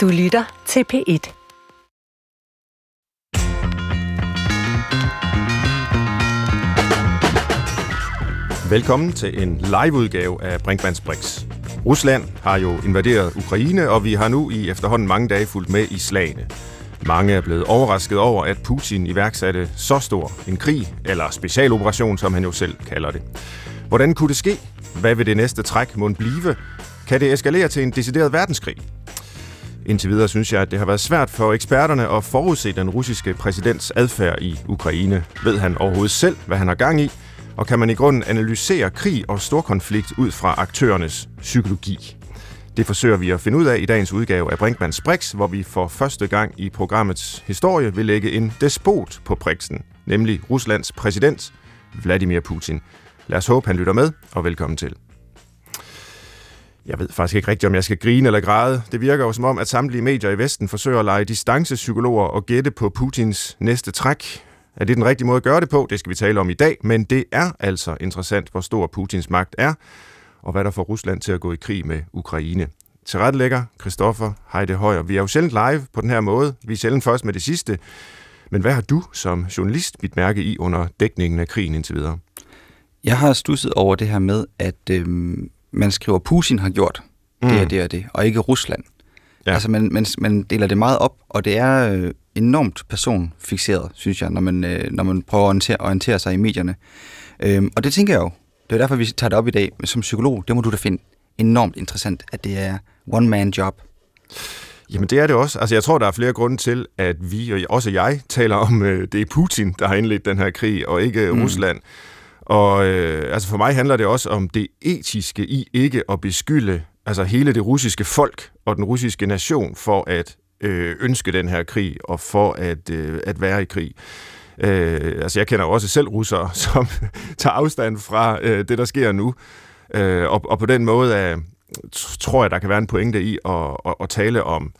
Du lytter til P1. Velkommen til en liveudgave af Brinkmanns Brix. Rusland har jo invaderet Ukraine, og vi har nu i efterhånden mange dage fulgt med i slagene. Mange er blevet overrasket over, at Putin iværksatte så stor en krig, eller specialoperation, som han jo selv kalder det. Hvordan kunne det ske? Hvad vil det næste træk må blive? Kan det eskalere til en decideret verdenskrig? Indtil videre synes jeg, at det har været svært for eksperterne at forudse den russiske præsidents adfærd i Ukraine. Ved han overhovedet selv, hvad han har gang i? Og kan man i grunden analysere krig og storkonflikt ud fra aktørernes psykologi? Det forsøger vi at finde ud af i dagens udgave af Brinkmanns Brix, hvor vi for første gang i programmets historie vil lægge en despot på Brixen, nemlig Ruslands præsident Vladimir Putin. Lad os håbe, han lytter med, og velkommen til. Jeg ved faktisk ikke rigtigt, om jeg skal grine eller græde. Det virker jo som om, at samtlige medier i Vesten forsøger at lege distancepsykologer og gætte på Putins næste træk. Er det den rigtige måde at gøre det på? Det skal vi tale om i dag, men det er altså interessant, hvor stor Putins magt er, og hvad der får Rusland til at gå i krig med Ukraine. Tilrettelægger Christoffer Heide Højer. Vi er jo sjældent live på den her måde. Vi er sjældent først med det sidste. Men hvad har du som journalist bidt mærke i under dækningen af krigen indtil videre? Jeg har stusset over det her med, at øhm, man skriver, Putin har gjort mm. det og det og det, og ikke Rusland. Ja. Altså man, man, man deler det meget op, og det er øh, enormt personfixeret, synes jeg, når man, øh, når man prøver at orientere, orientere sig i medierne. Øhm, og det tænker jeg jo. Det er derfor, vi tager det op i dag. Men som psykolog, det må du da finde enormt interessant, at det er one-man-job. Jamen det er det også. Altså jeg tror, der er flere grunde til, at vi, og også jeg, taler om, øh, det er Putin, der har indledt den her krig, og ikke mm. Rusland. Og øh, altså for mig handler det også om det etiske i ikke at beskylde altså hele det russiske folk og den russiske nation for at øh, ønske den her krig og for at, øh, at være i krig. Øh, altså jeg kender jo også selv russere, som tager afstand fra øh, det, der sker nu. Øh, og, og på den måde øh, er, tror jeg, der kan være en pointe i at, at, at tale om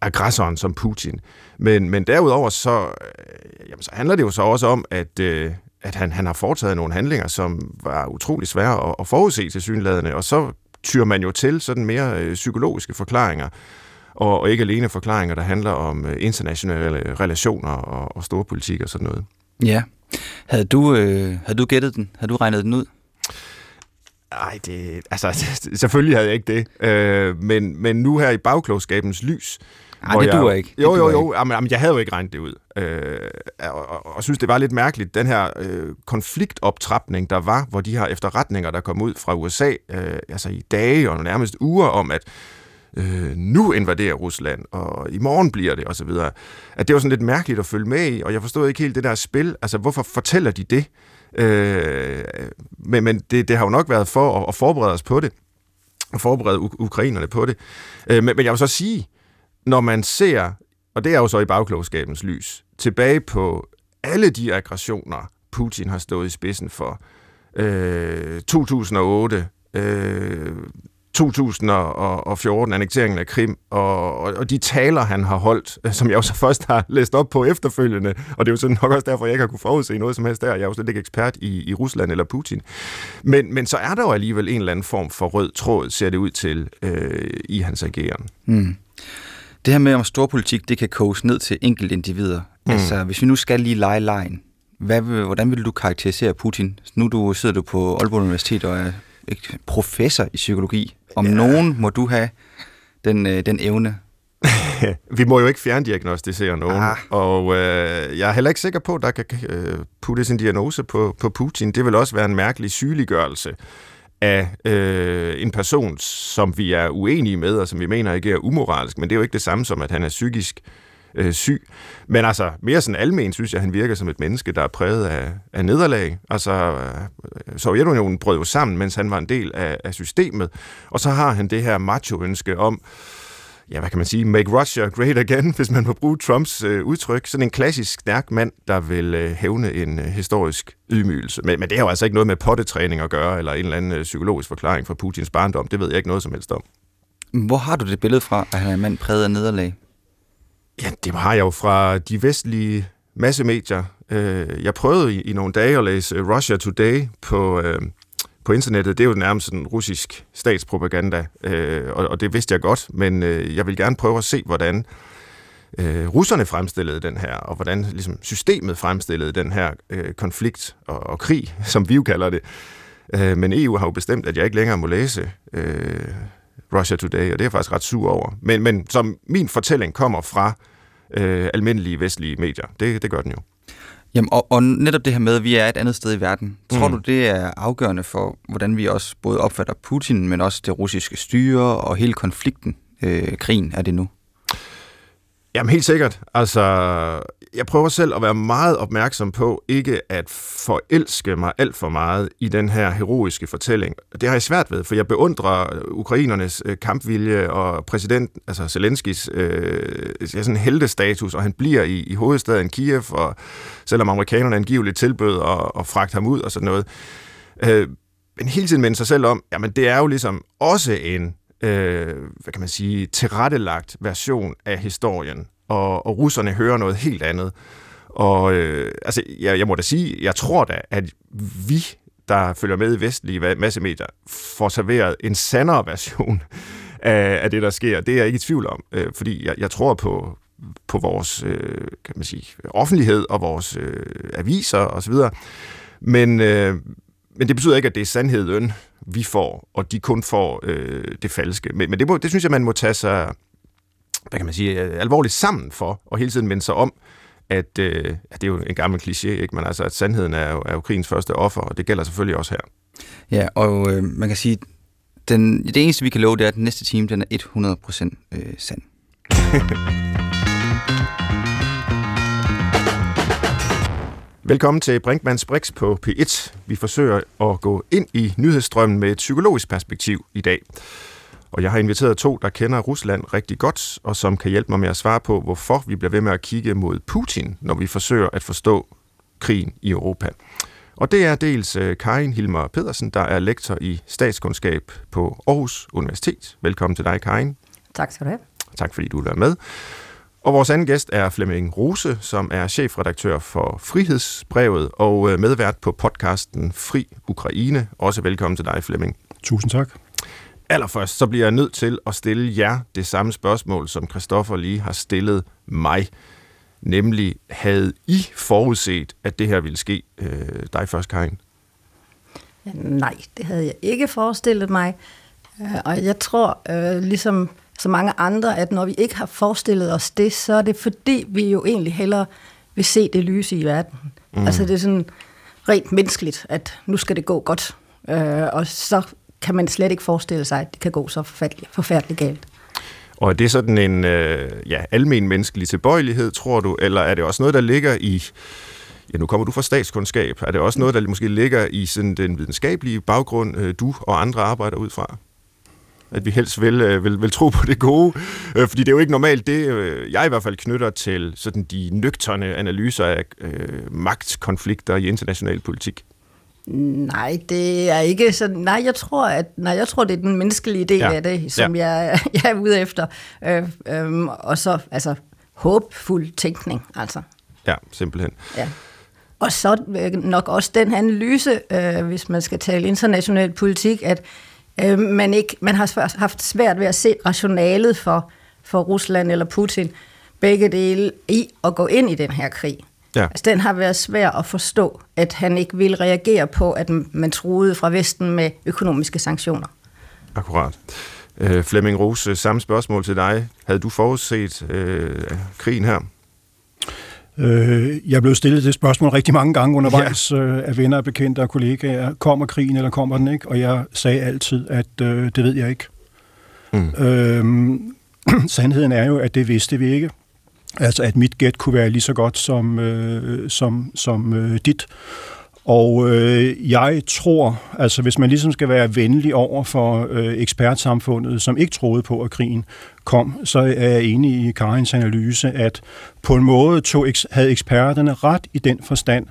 aggressoren som Putin. Men, men derudover så, øh, jamen, så handler det jo så også om, at, øh, at han, han har foretaget nogle handlinger, som var utrolig svære at, at forudse til synlædende, og så tyr man jo til sådan mere øh, psykologiske forklaringer, og, og ikke alene forklaringer, der handler om øh, internationale relationer og, og store politik og sådan noget. Ja. Havde du, øh, havde du gættet den? Havde du regnet den ud? Nej, det, altså, selvfølgelig havde jeg ikke det. Øh, men, men nu her i bagklogskabens lys, Nej, det duer ikke. Jo, jo, jo. Jamen, jamen, jeg havde jo ikke regnet det ud. Øh, og, og, og synes, det var lidt mærkeligt, den her øh, konfliktoptrapning, der var, hvor de her efterretninger, der kom ud fra USA, øh, altså i dage og nærmest uger om, at øh, nu invaderer Rusland, og i morgen bliver det, osv. At det var sådan lidt mærkeligt at følge med i, og jeg forstod ikke helt det der spil. Altså, hvorfor fortæller de det? Øh, men men det, det har jo nok været for at, at forberede os på det, og forberede uk- ukrainerne på det. Øh, men, men jeg vil så sige, når man ser, og det er jo så i bagklogskabens lys, tilbage på alle de aggressioner, Putin har stået i spidsen for, øh, 2008, øh, 2014, annekteringen af Krim, og, og, og de taler, han har holdt, øh, som jeg jo så først har læst op på efterfølgende, og det er jo sådan nok også derfor, jeg ikke har kunne forudse noget som helst der. Jeg er jo slet ikke ekspert i, i Rusland eller Putin. Men, men så er der jo alligevel en eller anden form for rød tråd, ser det ud til, øh, i hans ageren. Mm. Det her med, om storpolitik, det kan koges ned til enkelte individer. Mm. Altså, hvis vi nu skal lige lege lejen, hvad, hvordan vil du karakterisere Putin? Nu du, sidder du på Aalborg Universitet og er professor i psykologi. Om ja. nogen må du have den, øh, den evne. vi må jo ikke fjerndiagnostisere nogen, ah. og øh, jeg er heller ikke sikker på, at der kan øh, puttes en diagnose på, på Putin. Det vil også være en mærkelig sygeliggørelse af øh, en person, som vi er uenige med, og som vi mener ikke er umoralsk, men det er jo ikke det samme som, at han er psykisk øh, syg. Men altså, mere sådan almen synes jeg, han virker som et menneske, der er præget af, af nederlag. Altså, øh, Sovjetunionen brød jo sammen, mens han var en del af, af systemet, og så har han det her macho-ønske om, ja, hvad kan man sige, make Russia great again, hvis man må bruge Trumps øh, udtryk. Sådan en klassisk stærk mand, der vil øh, hævne en øh, historisk ydmygelse. Men, men det har jo altså ikke noget med pottetræning at gøre, eller en eller anden øh, psykologisk forklaring fra Putins barndom. Det ved jeg ikke noget som helst om. Hvor har du det billede fra, at han er en mand præget af nederlag? Ja, det har jeg jo fra de vestlige massemedier. Øh, jeg prøvede i, i nogle dage at læse Russia Today på, øh, på internettet, det er jo nærmest sådan russisk statspropaganda, øh, og, og det vidste jeg godt, men øh, jeg vil gerne prøve at se, hvordan øh, russerne fremstillede den her, og hvordan ligesom, systemet fremstillede den her øh, konflikt og, og krig, som vi jo kalder det. Øh, men EU har jo bestemt, at jeg ikke længere må læse øh, Russia Today, og det er jeg faktisk ret sur over. Men, men som min fortælling kommer fra øh, almindelige vestlige medier, det, det gør den jo. Jamen, og, og netop det her med, at vi er et andet sted i verden, tror mm. du, det er afgørende for, hvordan vi også både opfatter Putin, men også det russiske styre og hele konflikten, øh, krigen er det nu? Jamen helt sikkert. Altså, jeg prøver selv at være meget opmærksom på ikke at forelske mig alt for meget i den her heroiske fortælling. Det har jeg svært ved, for jeg beundrer øh, ukrainernes øh, kampvilje og præsident, altså Zelenskis, øh, sådan heldestatus, og han bliver i, i hovedstaden Kiev, og selvom amerikanerne angiveligt tilbød at, at fragte ham ud og sådan noget. Øh, men hele tiden minde sig selv om, jamen det er jo ligesom også en øh, hvad kan man sige, tilrettelagt version af historien, og, og russerne hører noget helt andet. Og øh, altså, jeg, jeg må da sige, jeg tror da, at vi, der følger med i vestlige massemedier, får serveret en sandere version af, af det, der sker. Det er jeg ikke i tvivl om, øh, fordi jeg, jeg tror på, på vores øh, kan man sige, offentlighed og vores øh, aviser osv. Men, øh, men det betyder ikke, at det er sandheden, vi får, og de kun får øh, det falske. Men, men det, må, det synes jeg, man må tage sig hvad kan man sige, øh, alvorligt sammen for, og hele tiden minde sig om, at, øh, at det er jo en gammel kliché, ikke? men altså, at sandheden er jo, er jo krigens første offer, og det gælder selvfølgelig også her. Ja, og øh, man kan sige, den, det eneste, vi kan love, det er, at den næste time, den er 100% øh, sand. Velkommen til Brinkmanns Brix på P1. Vi forsøger at gå ind i nyhedsstrømmen med et psykologisk perspektiv i dag. Og jeg har inviteret to, der kender Rusland rigtig godt, og som kan hjælpe mig med at svare på, hvorfor vi bliver ved med at kigge mod Putin, når vi forsøger at forstå krigen i Europa. Og det er dels øh, Karin Hilmer Pedersen, der er lektor i statskundskab på Aarhus Universitet. Velkommen til dig, Karin. Tak skal du have. Tak fordi du være med. Og vores anden gæst er Flemming Rose, som er chefredaktør for Frihedsbrevet og øh, medvært på podcasten Fri Ukraine. Også velkommen til dig, Flemming. Tusind tak. Allerførst så bliver jeg nødt til at stille jer det samme spørgsmål, som Christoffer lige har stillet mig. Nemlig, havde I forudset, at det her ville ske? Øh, dig først, Karin. Nej, det havde jeg ikke forestillet mig. Øh, og jeg tror, øh, ligesom så mange andre, at når vi ikke har forestillet os det, så er det fordi, vi jo egentlig hellere vil se det lyse i verden. Mm. Altså det er sådan rent menneskeligt, at nu skal det gå godt. Øh, og så kan man slet ikke forestille sig, at det kan gå så forfærdeligt, forfærdeligt galt. Og er det sådan en øh, ja, almen menneskelig tilbøjelighed, tror du, eller er det også noget, der ligger i, ja nu kommer du fra statskundskab, er det også noget, der måske ligger i sådan den videnskabelige baggrund, øh, du og andre arbejder ud fra? At vi helst vil, øh, vil, vil tro på det gode, øh, fordi det er jo ikke normalt det, øh, jeg i hvert fald knytter til sådan de nøgterne analyser af øh, magtkonflikter i international politik. Nej, det er ikke så. Nej, jeg tror, at nej, jeg tror, det er den menneskelige del ja. af det, som ja. jeg, jeg er ude efter. Øh, øh, og så altså håbfuld tænkning, altså. Ja, simpelthen. Ja. Og så nok også den analyse, øh, hvis man skal tale international politik, at øh, man ikke man har haft svært ved at se rationalet for for Rusland eller Putin begge dele i at gå ind i den her krig. Ja. Altså, den har været svær at forstå, at han ikke vil reagere på, at man troede fra Vesten med økonomiske sanktioner. Akkurat. Øh, Flemming Rose, samme spørgsmål til dig. Havde du forudset øh, krigen her? Øh, jeg blev stillet det spørgsmål rigtig mange gange undervejs ja. øh, af venner, bekendte og kollegaer. Kommer krigen, eller kommer den ikke? Og jeg sagde altid, at øh, det ved jeg ikke. Mm. Øh, sandheden er jo, at det vidste vi ikke. Altså at mit gæt kunne være lige så godt som, øh, som, som øh, dit. Og øh, jeg tror, altså hvis man ligesom skal være venlig over for øh, ekspertsamfundet, som ikke troede på, at krigen kom, så er jeg enig i Karins analyse, at på en måde tog, havde eksperterne ret i den forstand,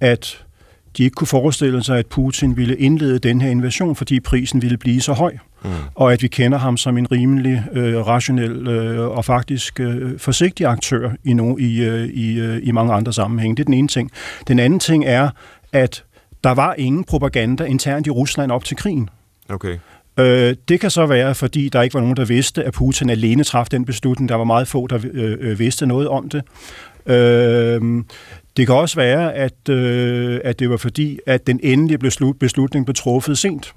at de ikke kunne forestille sig, at Putin ville indlede den her invasion, fordi prisen ville blive så høj. Mm. Og at vi kender ham som en rimelig øh, rationel øh, og faktisk øh, forsigtig aktør i, no, i, øh, i, øh, i mange andre sammenhænge. Det er den ene ting. Den anden ting er, at Der var ingen propaganda internt i Rusland op til krigen. Okay. Øh, det kan så være, fordi der ikke var nogen, der vidste, at Putin alene traf den beslutning. Der var meget få, der øh, øh, vidste noget om det. Øh, det kan også være, at, øh, at det var fordi, at den endelige beslutning blev truffet sent.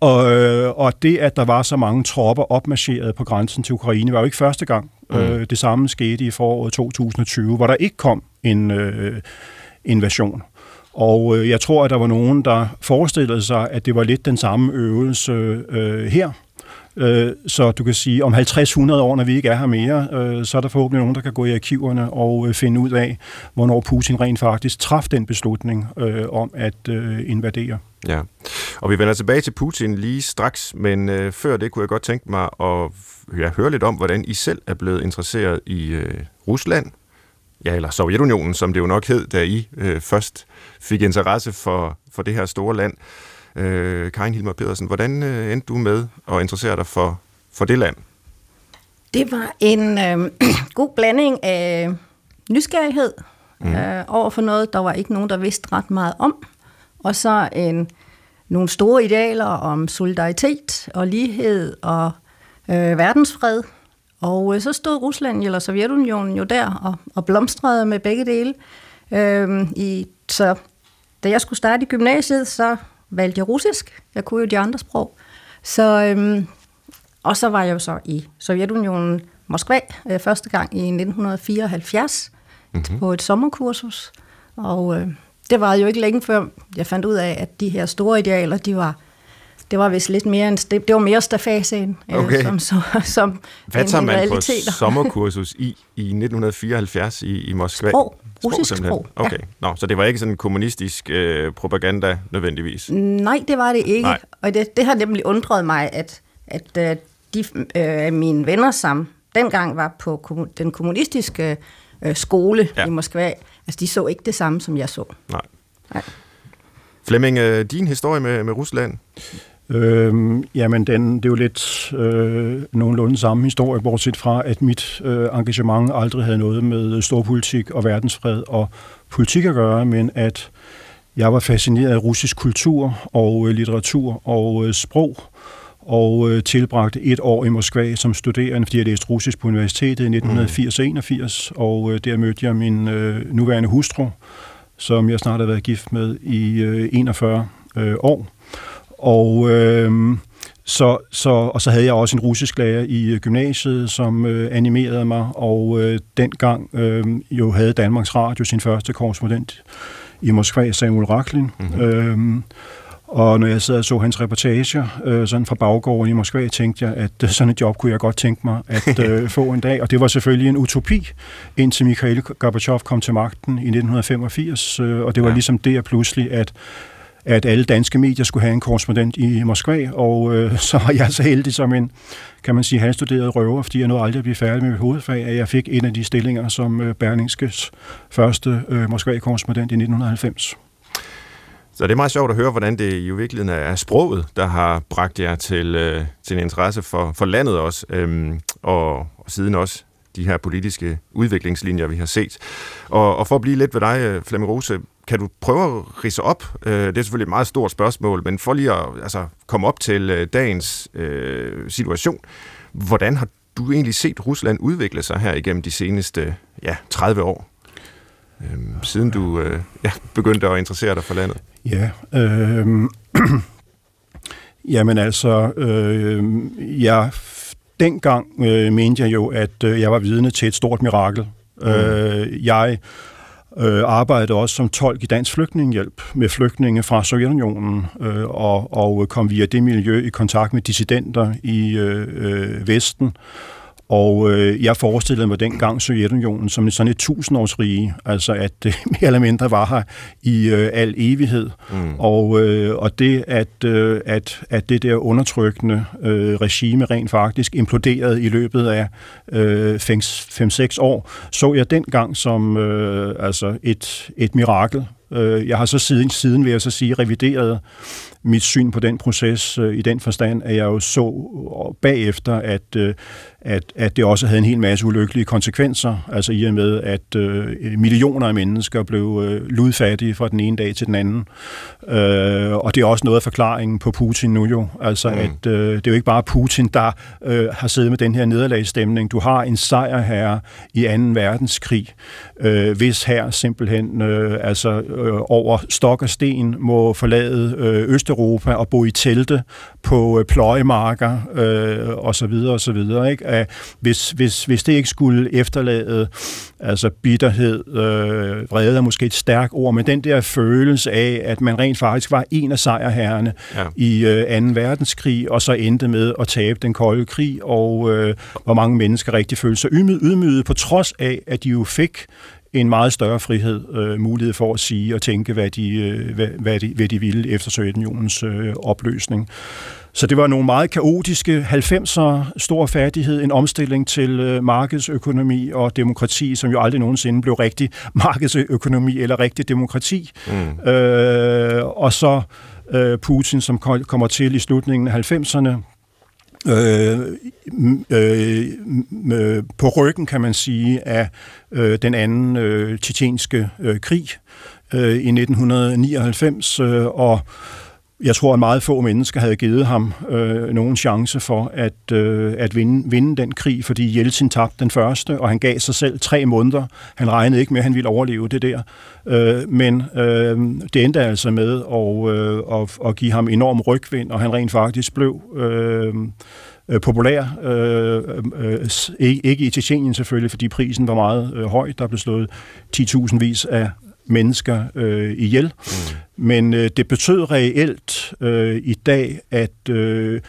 Og, øh, og det, at der var så mange tropper opmarcheret på grænsen til Ukraine, var jo ikke første gang. Mm. Øh, det samme skete i foråret 2020, hvor der ikke kom en øh, invasion. Og øh, jeg tror, at der var nogen, der forestillede sig, at det var lidt den samme øvelse øh, her. Øh, så du kan sige, om 50-100 år, når vi ikke er her mere, øh, så er der forhåbentlig nogen, der kan gå i arkiverne og øh, finde ud af, hvornår Putin rent faktisk traf den beslutning øh, om at øh, invadere. Ja, og vi vender tilbage til Putin lige straks, men øh, før det kunne jeg godt tænke mig at ja, høre lidt om, hvordan I selv er blevet interesseret i øh, Rusland, ja, eller Sovjetunionen, som det jo nok hed, da I øh, først fik interesse for, for det her store land. Øh, Karin Hilmer Pedersen, hvordan øh, endte du med at interessere dig for, for det land? Det var en øh, god blanding af nysgerrighed mm. øh, over for noget, der var ikke nogen, der vidste ret meget om. Og så en, nogle store idealer om solidaritet og lighed og øh, verdensfred. Og øh, så stod Rusland eller Sovjetunionen jo der og, og blomstrede med begge dele. Øh, i, så da jeg skulle starte i gymnasiet, så valgte jeg russisk. Jeg kunne jo de andre sprog. Så, øhm, og så var jeg jo så i Sovjetunionen, Moskva, øh, første gang i 1974 mm-hmm. på et sommerkursus. Og øh, det var jo ikke længe før, jeg fandt ud af, at de her store idealer, de var det var vist lidt mere en, det, det var mere stafasien, øh, okay. som, som, som Hvad tager man på sommerkursus i, i 1974 i, i Moskva? Sprog. Russisk sprog, sprog. Okay. Ja. Nå, så det var ikke sådan kommunistisk øh, propaganda nødvendigvis? Nej, det var det ikke. Nej. Og det, det har nemlig undret mig, at, at øh, de øh, mine venner, som dengang var på den kommunistiske øh, skole ja. i Moskva, altså de så ikke det samme, som jeg så. Nej. Nej. Flemming, øh, din historie med, med Rusland? Øhm, jamen, den, det er jo lidt øh, nogenlunde samme historie, bortset fra, at mit øh, engagement aldrig havde noget med storpolitik og verdensfred og politik at gøre, men at jeg var fascineret af russisk kultur og øh, litteratur og øh, sprog, og øh, tilbragte et år i Moskva som studerende, fordi jeg læste russisk på universitetet i 1980-81, og øh, der mødte jeg min øh, nuværende hustru, som jeg snart har været gift med i øh, 41 øh, år. Og, øh, så, så, og så havde jeg også en russisk lærer i øh, gymnasiet, som øh, animerede mig, og øh, dengang øh, jo havde Danmarks Radio sin første korrespondent i Moskva, Samuel Raklin. Mm-hmm. Øh, og når jeg sad og så hans reportager øh, sådan fra baggården i Moskva, tænkte jeg, at øh, sådan et job kunne jeg godt tænke mig at øh, få en dag. Og det var selvfølgelig en utopi, indtil Mikhail Gorbachev kom til magten i 1985. Øh, og det var ja. ligesom der pludselig, at at alle danske medier skulle have en korrespondent i Moskva, og øh, så var jeg så heldig som en, kan man sige, halvstuderet røver, fordi jeg nåede aldrig at blive færdig med mit hovedfag, at jeg fik en af de stillinger som øh, Berlingskes første øh, Moskva-korrespondent i 1990. Så det er meget sjovt at høre, hvordan det i virkeligheden er sproget, der har bragt jer til, øh, til en interesse for, for landet også, øhm, og, og siden også de her politiske udviklingslinjer, vi har set. Og, og for at blive lidt ved dig, øh, Flemming Rose, kan du prøve at rise op? Øh, det er selvfølgelig et meget stort spørgsmål, men for lige at altså, komme op til øh, dagens øh, situation, hvordan har du egentlig set Rusland udvikle sig her igennem de seneste ja, 30 år? Øh, siden du øh, ja, begyndte at interessere dig for landet. Ja, øh, jamen altså, øh, jeg, dengang øh, mente jeg jo, at øh, jeg var vidne til et stort mirakel. Mm. Øh, jeg øh, arbejdede også som tolk i Dansk Flygtningehjælp med flygtninge fra Sovjetunionen øh, og, og kom via det miljø i kontakt med dissidenter i øh, øh Vesten og øh, jeg forestillede mig dengang Sovjetunionen som sådan et tusindårsrige, altså at det mere eller mindre var her i øh, al evighed. Mm. Og, øh, og det, at, øh, at, at det der undertrykkende øh, regime rent faktisk imploderede i løbet af øh, 5-6 år, så jeg dengang som øh, altså et, et mirakel. Øh, jeg har så siden, siden vil jeg så sige, revideret mit syn på den proces øh, i den forstand, at jeg jo så bagefter, at, øh, at, at det også havde en hel masse ulykkelige konsekvenser, altså i og med, at øh, millioner af mennesker blev øh, ludfattige fra den ene dag til den anden. Øh, og det er også noget af forklaringen på Putin nu jo, altså mm. at øh, det er jo ikke bare Putin, der øh, har siddet med den her nederlagsstemning. Du har en sejrherre i 2. verdenskrig, øh, hvis her simpelthen øh, altså øh, over stok og sten må forlade øh, Østeuropa og bo i telte på øh, pløjemarker øh, og så videre og så videre. Ikke? At hvis, hvis, hvis det ikke skulle efterlade altså bitterhed, øh, vrede er måske et stærkt ord, men den der følelse af, at man rent faktisk var en af sejrherrene ja. i øh, 2. verdenskrig, og så endte med at tabe den kolde krig, og øh, hvor mange mennesker rigtig følte sig ydmyget, på trods af, at de jo fik en meget større frihed, øh, mulighed for at sige og tænke, hvad de, øh, hvad, hvad, de, hvad de ville efter Sovjetunionens øh, opløsning. Så det var nogle meget kaotiske 90'er, stor færdighed, en omstilling til øh, markedsøkonomi og demokrati, som jo aldrig nogensinde blev rigtig markedsøkonomi eller rigtig demokrati. Mm. Øh, og så øh, Putin, som kommer til i slutningen af 90'erne, øh, øh, øh, på ryggen, kan man sige, af øh, den anden øh, tjetjenske øh, krig øh, i 1999, øh, og jeg tror, at meget få mennesker havde givet ham øh, nogen chance for at, øh, at vinde, vinde den krig, fordi Jeltsin tabte den første, og han gav sig selv tre måneder. Han regnede ikke med, at han ville overleve det der. Øh, men øh, det endte altså med at, øh, at, at give ham enorm rygvind, og han rent faktisk blev... Øh, øh populær. Øh, øh, ikke i Tjetjenien selvfølgelig, fordi prisen var meget øh, høj. Der blev slået 10.000 vis af mennesker øh, ihjel. Mm. Men øh, det betød reelt øh, i dag, at øh,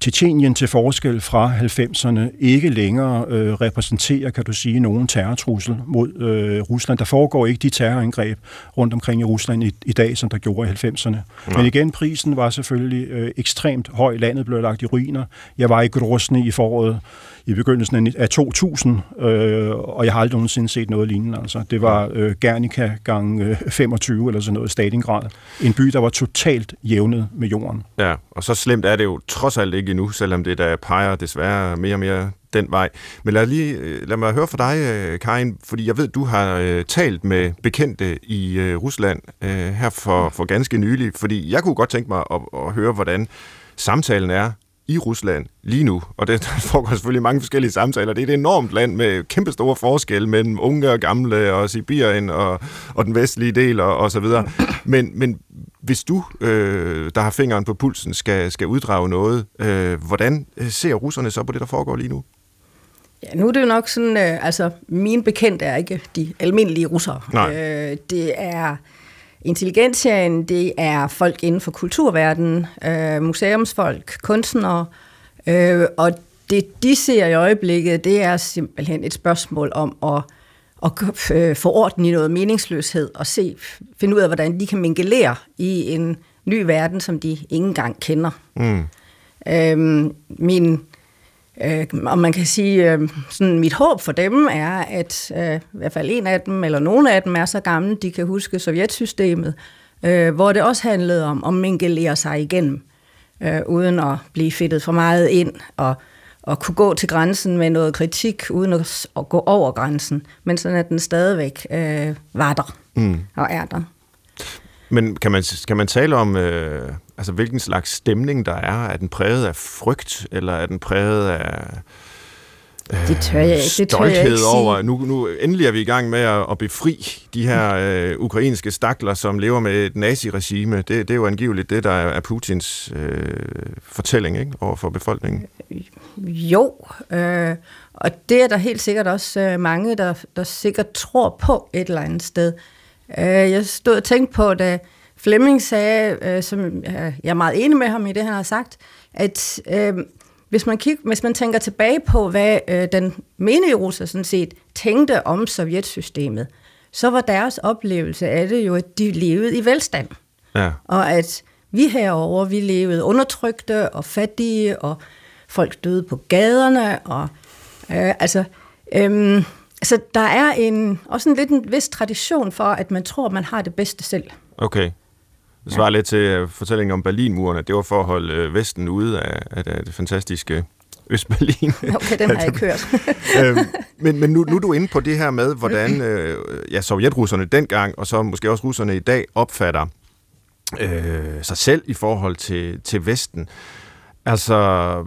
Tjetjenien til forskel fra 90'erne ikke længere øh, repræsenterer, kan du sige, nogen terrortrussel mod øh, Rusland. Der foregår ikke de terrorangreb rundt omkring i Rusland i, i dag, som der gjorde i 90'erne. Ja. Men igen, prisen var selvfølgelig øh, ekstremt høj. Landet blev lagt i ruiner. Jeg var i Grozny i foråret i begyndelsen af 2000, øh, og jeg har aldrig nogensinde set noget lignende. Altså. Det var øh, Gernika gang øh, 25 eller sådan noget, Stalingrad. En by, der var totalt jævnet med jorden. Ja, og så slemt er det jo trods alt ikke endnu, selvom det der peger desværre mere og mere den vej. Men lad, lige, øh, lad mig høre fra dig, øh, Karin, fordi jeg ved, du har øh, talt med bekendte i øh, Rusland øh, her for, for ganske nylig, fordi jeg kunne godt tænke mig at, at høre, hvordan samtalen er i Rusland lige nu, og det foregår selvfølgelig mange forskellige samtaler. Det er et enormt land med kæmpe store forskelle mellem unge og gamle, og Sibirien og, og den vestlige del og, og så videre. Men, men hvis du, øh, der har fingeren på pulsen, skal, skal uddrage noget, øh, hvordan ser russerne så på det, der foregår lige nu? Ja, nu er det jo nok sådan, øh, altså min bekendt er ikke de almindelige russere. Nej. Øh, det er intelligensserien, det er folk inden for kulturverdenen, øh, museumsfolk, kunstnere, øh, og det de ser i øjeblikket, det er simpelthen et spørgsmål om at, at øh, få orden i noget meningsløshed og se, finde ud af, hvordan de kan mingelere i en ny verden, som de ikke engang kender. Mm. Øh, min Øh, og man kan sige, øh, sådan mit håb for dem er, at øh, i hvert fald en af dem, eller nogle af dem er så gamle, de kan huske sovjetsystemet, øh, hvor det også handlede om at mingelere sig igennem, øh, uden at blive fedtet for meget ind, og, og kunne gå til grænsen med noget kritik, uden at, at gå over grænsen, men sådan at den stadigvæk øh, var der mm. og er der. Men kan man, kan man tale om, øh, altså hvilken slags stemning der er? Er den præget af frygt, eller er den præget af øh, det tør jeg, det tør jeg ikke over, nu, nu endelig er vi i gang med at, at befri de her øh, ukrainske stakler, som lever med et naziregime. Det, det er jo angiveligt det, der er Putins øh, fortælling ikke, over for befolkningen. Jo, øh, og det er der helt sikkert også øh, mange, der, der sikkert tror på et eller andet sted. Øh, jeg stod og tænkte på, da Flemming sagde, øh, som øh, jeg er meget enig med ham i det, han har sagt, at øh, hvis, man kig, hvis man tænker tilbage på, hvad øh, den menige russer sådan set tænkte om sovjetsystemet, så var deres oplevelse af det jo, at de levede i velstand. Ja. Og at vi herover vi levede undertrykte og fattige, og folk døde på gaderne, og øh, altså... Øh, Altså, der er en, også en lidt en vis tradition for, at man tror, man har det bedste selv. Okay. Det svarer ja. lidt til uh, fortællingen om Berlinmurene. Det var for at holde uh, Vesten ude af, af, af det fantastiske Østberlin. Okay, den har jeg ikke hørt. øhm, men men nu, nu er du inde på det her med, hvordan øh, ja, sovjetrusserne dengang, og så måske også russerne i dag, opfatter øh, sig selv i forhold til, til Vesten. Altså,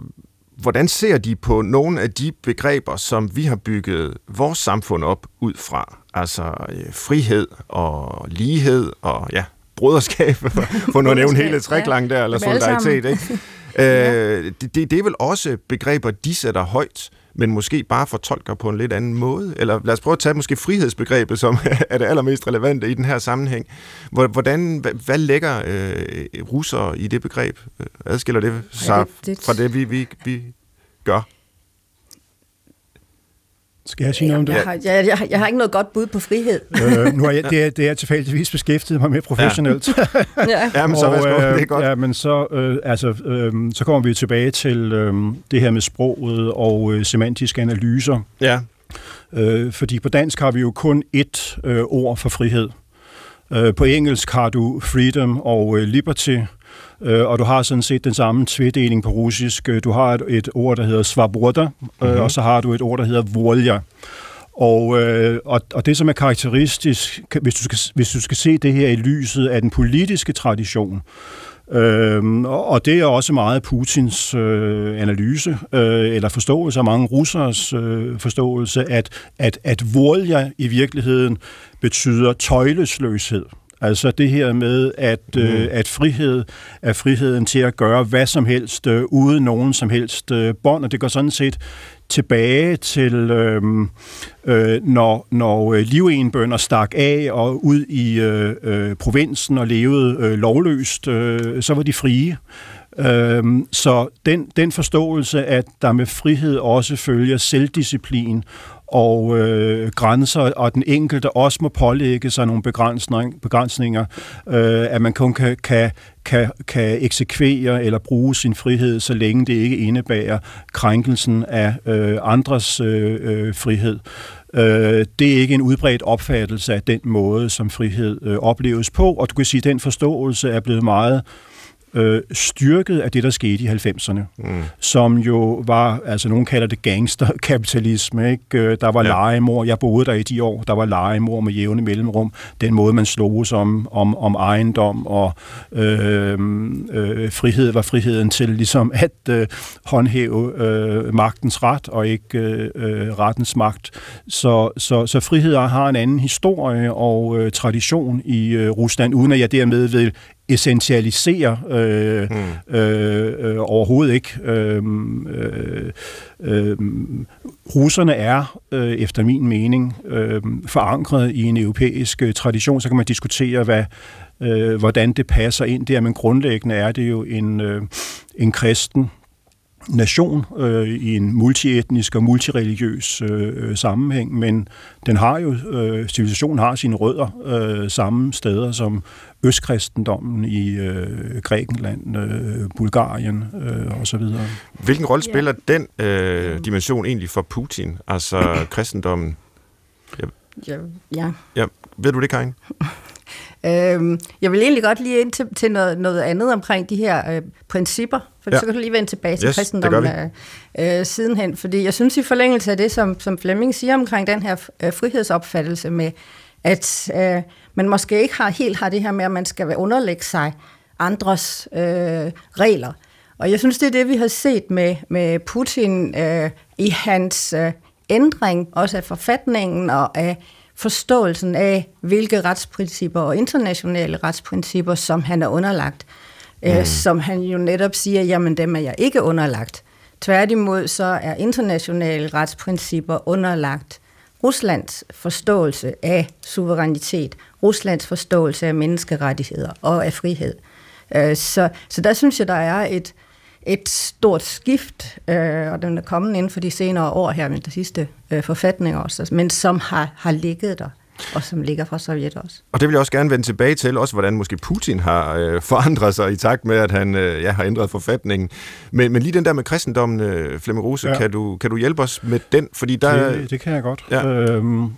hvordan ser de på nogle af de begreber, som vi har bygget vores samfund op ud fra? Altså øh, frihed og lighed og ja, broderskab, for nu at nævne hele treklang der, eller solidaritet, ikke? øh, det, det, det er vel også begreber, de sætter højt, men måske bare fortolker på en lidt anden måde? Eller lad os prøve at tage måske frihedsbegrebet, som er det allermest relevante i den her sammenhæng. Hvordan, hvad, hvad lægger øh, russere i det begreb? Adskiller det sig ja, det, det... fra det, vi, vi, vi gør? Skal jeg sige noget om det? Jeg har, jeg, jeg, jeg har ikke noget godt bud på frihed. øh, nu er jeg, det, er, det er tilfældigvis beskæftiget mig med professionelt. Ja, ja men så, og, øh, det er godt. Ja, men så, øh, altså, øh, så kommer vi tilbage til øh, det her med sproget og øh, semantiske analyser. Ja. Øh, fordi på dansk har vi jo kun ét øh, ord for frihed. Øh, på engelsk har du freedom og øh, liberty, øh, og du har sådan set den samme tvedeling på russisk. Øh, du har et, et ord, der hedder svaboda, mm-hmm. og så har du et ord, der hedder volja. Og, øh, og, og det, som er karakteristisk, hvis du, skal, hvis du skal se det her i lyset af den politiske tradition, Øhm, og det er også meget Putins øh, analyse, øh, eller forståelse af mange russers øh, forståelse, at, at, at volja i virkeligheden betyder tøjlesløshed. Altså det her med, at, mm. øh, at frihed er friheden til at gøre hvad som helst, øh, uden nogen som helst øh, bånd, og det går sådan set tilbage til, øh, øh, når, når øh, livenbønder stak af og ud i øh, øh, provinsen og levede øh, lovløst, øh, så var de frie. Øh, så den, den forståelse, at der med frihed også følger selvdisciplin og øh, grænser, og den enkelte også må pålægge sig nogle begrænsning, begrænsninger, øh, at man kun kan, kan, kan, kan eksekvere eller bruge sin frihed, så længe det ikke indebærer krænkelsen af øh, andres øh, øh, frihed. Øh, det er ikke en udbredt opfattelse af den måde, som frihed øh, opleves på, og du kan sige, at den forståelse er blevet meget øh, øh, styrket af det, der skete i 90'erne, mm. som jo var, altså nogen kalder det gangsterkapitalisme, ikke? Øh, der var ja. legemord, jeg boede der i de år, der var legemord med jævne mellemrum, den måde, man sloges om, om, om ejendom, og øh, øh, frihed var friheden til ligesom at øh, håndhæve øh, magtens ret, og ikke øh, øh rettens magt. Så, så, så frihed har en anden historie og øh, tradition i øh, Rusland, uden at jeg dermed vil essentialisere øh, mm. øh, øh, overhovedet ikke. Øh, øh, øh, russerne er, øh, efter min mening, øh, forankret i en europæisk øh, tradition. Så kan man diskutere, hvad, øh, hvordan det passer ind der, men grundlæggende er det jo en, øh, en kristen nation øh, i en multietnisk og multireligiøs øh, sammenhæng, men den har jo, øh, civilisationen har sine rødder øh, samme steder som østkristendommen i øh, Grækenland, øh, Bulgarien øh, osv. Hvilken rolle spiller ja. den øh, dimension egentlig for Putin, altså kristendommen? Ja. Ja. ja. ja. Ved du det, Karin? Øhm, jeg vil egentlig godt lige ind til, til noget, noget andet omkring de her øh, principper, for ja. så kan du lige vende tilbage til yes, kristendommen øh, øh, sidenhen, fordi jeg synes i forlængelse af det, som, som Flemming siger omkring den her øh, frihedsopfattelse med, at øh, man måske ikke har helt har det her med, at man skal underlægge sig andres øh, regler. Og jeg synes, det er det, vi har set med, med Putin øh, i hans øh, ændring, også af forfatningen og af forståelsen af, hvilke retsprincipper og internationale retsprincipper, som han er underlagt. Øh, mm. Øh, som han jo netop siger, jamen dem er jeg ikke underlagt. Tværtimod så er internationale retsprincipper underlagt Ruslands forståelse af suverænitet, Ruslands forståelse af menneskerettigheder og af frihed. Øh, så, så der synes jeg, der er et, et stort skift, øh, og den er kommet inden for de senere år her med de sidste øh, forfatninger også, men som har, har ligget der og som ligger fra Sovjet også. Og det vil jeg også gerne vende tilbage til, også hvordan måske Putin har øh, forandret sig i takt med, at han øh, ja, har ændret forfatningen. Men, men lige den der med kristendommen, øh, Flemming Rose, ja. kan, du, kan du hjælpe os med den? Fordi der, det, det kan jeg godt. Ja. Øhm,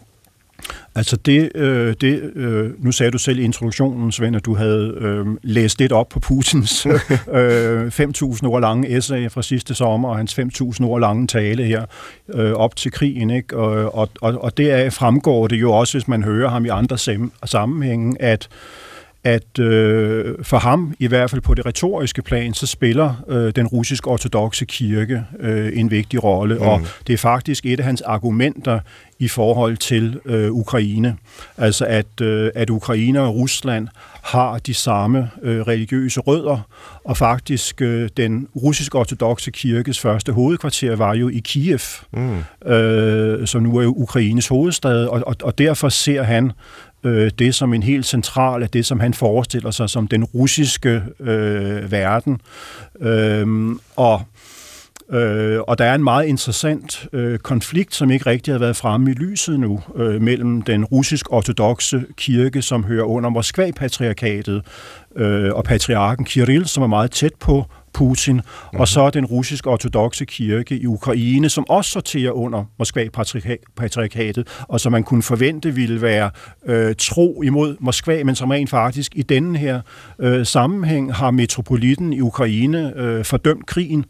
Altså det, øh, det øh, nu sagde du selv i introduktionen, Svend, at du havde øh, læst lidt op på Putins øh, 5.000 år lange essay fra sidste sommer, og hans 5.000 år lange tale her øh, op til krigen. Ikke? Og, og, og, og deraf fremgår det jo også, hvis man hører ham i andre sammenhænge, at at øh, for ham, i hvert fald på det retoriske plan, så spiller øh, den russisk ortodoxe kirke øh, en vigtig rolle, mm. og det er faktisk et af hans argumenter i forhold til øh, Ukraine. Altså at, øh, at Ukraine og Rusland har de samme øh, religiøse rødder, og faktisk øh, den russisk ortodoxe kirkes første hovedkvarter var jo i Kiev, mm. øh, som nu er Ukraines hovedstad, og, og, og derfor ser han øh, det som en helt central af det, som han forestiller sig som den russiske øh, verden. Øh, og Øh, og der er en meget interessant øh, konflikt, som ikke rigtig har været fremme i lyset nu, øh, mellem den russisk-ortodoxe kirke, som hører under Moskva-patriarkatet, øh, og patriarken Kirill, som er meget tæt på Putin, mm-hmm. og så den russiske ortodoxe kirke i Ukraine, som også sorterer under Moskva-patriarkatet, og som man kunne forvente ville være øh, tro imod Moskva, men som rent faktisk i denne her øh, sammenhæng har metropoliten i Ukraine øh, fordømt krigen,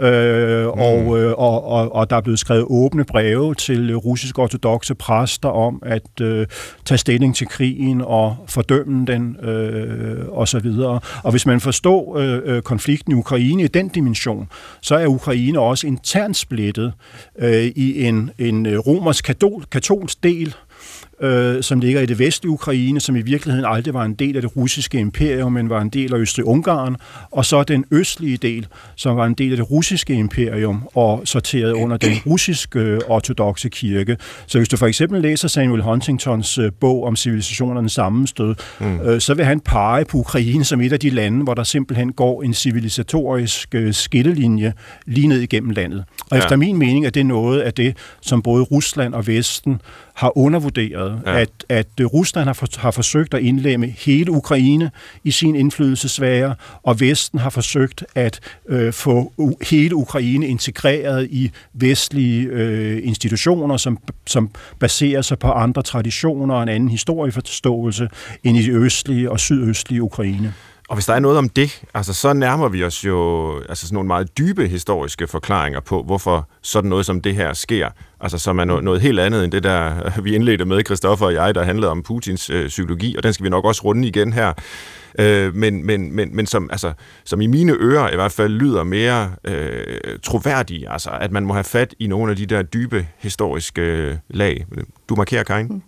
øh, mm. og, øh, og, og, og der er blevet skrevet åbne breve til russisk ortodoxe præster om at øh, tage stilling til krigen og fordømme den øh, og så videre. Og hvis man forstår øh, øh konflikten i Ukraine i den dimension, så er Ukraine også internt splittet øh, i en, en øh, romersk-katolsk del, øh, som ligger i det vestlige Ukraine, som i virkeligheden aldrig var en del af det russiske imperium, men var en del af Østrig-Ungarn, og så den østlige del, som var en del af det russiske imperium og sorteret under den russiske øh, ortodoxe kirke. Så hvis du for eksempel læser Samuel Huntingtons øh, bog om civilisationernes sammenstød, mm. øh, så vil han pege på Ukraine som et af de lande, hvor der simpelthen går en civilisatorisk øh, skillelinje lige ned igennem landet. Og ja. efter min mening er det noget af det, som både Rusland og Vesten har undervurderet, ja. at, at Rusland har, for, har forsøgt at indlemme hele Ukraine i sin indflydelsesvære, og Vesten har forsøgt at øh, få hele Ukraine integreret i vestlige øh, institutioner, som, som baserer sig på andre traditioner og en anden historieforståelse end i det østlige og sydøstlige Ukraine. Og hvis der er noget om det, altså så nærmer vi os jo altså sådan nogle meget dybe historiske forklaringer på, hvorfor sådan noget som det her sker. Altså som er noget, noget helt andet end det der, vi indledte med, Christoffer og jeg, der handlede om Putins øh, psykologi, og den skal vi nok også runde igen her. Øh, men, men, men, men som, altså, som i mine ører i hvert fald lyder mere øh, troværdige, altså at man må have fat i nogle af de der dybe historiske øh, lag. Du markerer, Karin?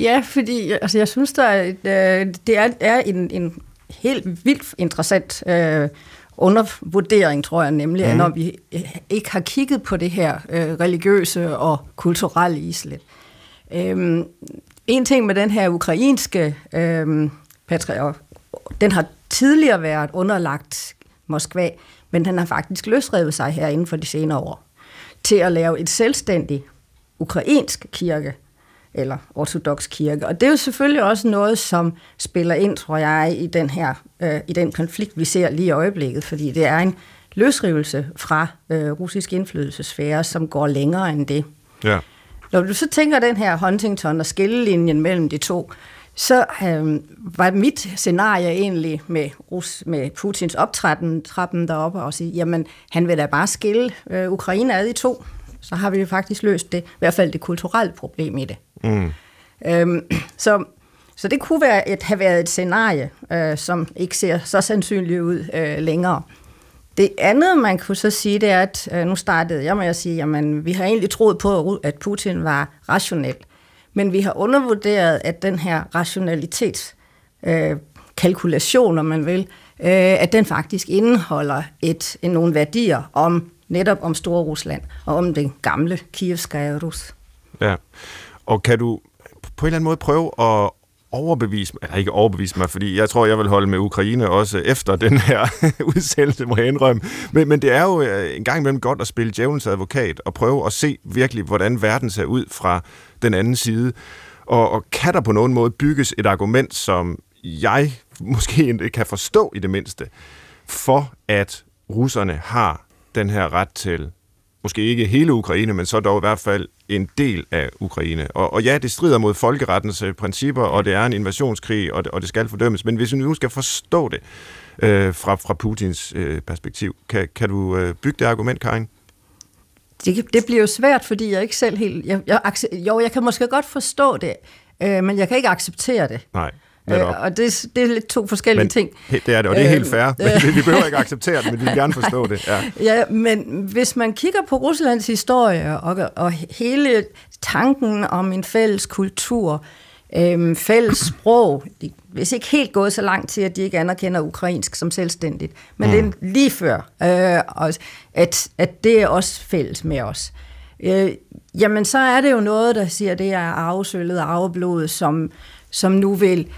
Ja, fordi altså, jeg synes, der er, øh, det er, er en, en helt vildt interessant øh, undervurdering, tror jeg nemlig, mm. at når vi ikke har kigget på det her øh, religiøse og kulturelle islet. Øhm, en ting med den her ukrainske øh, patriark, den har tidligere været underlagt Moskva, men den har faktisk løsrevet sig her inden for de senere år til at lave et selvstændigt ukrainsk kirke, eller ortodox kirke. Og det er jo selvfølgelig også noget, som spiller ind, tror jeg, i den her øh, i den konflikt, vi ser lige i øjeblikket, fordi det er en løsrivelse fra øh, russisk indflydelsesfære, som går længere end det. Ja. Når du så tænker den her Huntington og skillelinjen mellem de to, så øh, var mit scenarie egentlig med, Rus, med Putins optræden trappen deroppe og sige, jamen han vil da bare skille øh, Ukraine ad i to. Så har vi jo faktisk løst det, i hvert fald det kulturelle problem i det. Mm. Øhm, så, så det kunne være et, have været et scenarie, øh, som ikke ser så sandsynligt ud øh, længere. Det andet, man kunne så sige, det er, at øh, nu startede jeg med at sige, at vi har egentlig troet på, at Putin var rationel. Men vi har undervurderet, at den her rationalitets øh, kalkulation, om man vil, øh, at den faktisk indeholder et, en, nogle værdier om netop om Store Rusland og om den gamle Kievskaya Rus. Ja, og kan du på en eller anden måde prøve at overbevise mig, eller ikke overbevise mig, fordi jeg tror, jeg vil holde med Ukraine også efter den her udsendelse, må jeg indrømme. Men, men det er jo øh, en gang imellem godt at spille djævelens advokat og prøve at se virkelig, hvordan verden ser ud fra den anden side. Og, og kan der på nogen måde bygges et argument, som jeg måske ikke kan forstå i det mindste, for at russerne har den her ret til måske ikke hele Ukraine, men så dog i hvert fald en del af Ukraine. Og, og ja, det strider mod folkerettens øh, principper, og det er en invasionskrig, og det, og det skal fordømmes. Men hvis vi nu skal forstå det øh, fra, fra Putins øh, perspektiv, kan, kan du øh, bygge det argument, Karin? Det, det bliver jo svært, fordi jeg ikke selv helt... Jeg, jeg, jo, jeg kan måske godt forstå det, øh, men jeg kan ikke acceptere det. Nej. Øh, og det, det er lidt to forskellige men, ting. Det er det, og det er helt fair. Øh, vi behøver ikke acceptere det, men vi vil gerne forstå det. Ja. ja, men hvis man kigger på Ruslands historie og, og hele tanken om en fælles kultur, øh, fælles sprog, de, hvis ikke helt gået så langt til, at de ikke anerkender ukrainsk som selvstændigt, men mm. det er lige før, øh, at, at det er også fælles med os. Øh, jamen, så er det jo noget, der siger, at det er arvesølvet og arveblodet, som, som nu vil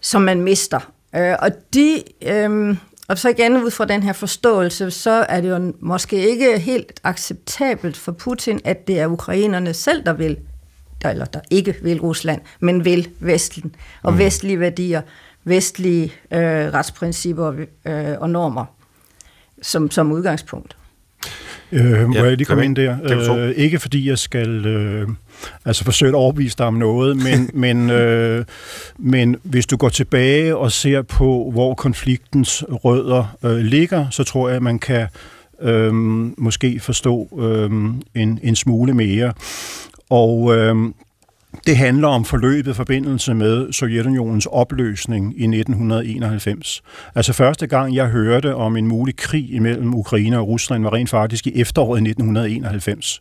som man mister. Øh, og de, øh, og så igen ud fra den her forståelse, så er det jo måske ikke helt acceptabelt for Putin, at det er ukrainerne selv, der vil, der, eller der ikke vil Rusland, men vil Vesten, og mm. vestlige værdier, vestlige øh, retsprincipper øh, og normer som, som udgangspunkt. Øh, må ja, jeg lige komme ind der? Øh, ikke fordi jeg skal øh, altså forsøge at overbevise dig om noget, men, men, øh, men hvis du går tilbage og ser på, hvor konfliktens rødder øh, ligger, så tror jeg, at man kan øh, måske forstå øh, en, en smule mere. Og øh, det handler om forløbet i forbindelse med Sovjetunionens opløsning i 1991. Altså første gang, jeg hørte om en mulig krig imellem Ukraine og Rusland, var rent faktisk i efteråret 1991.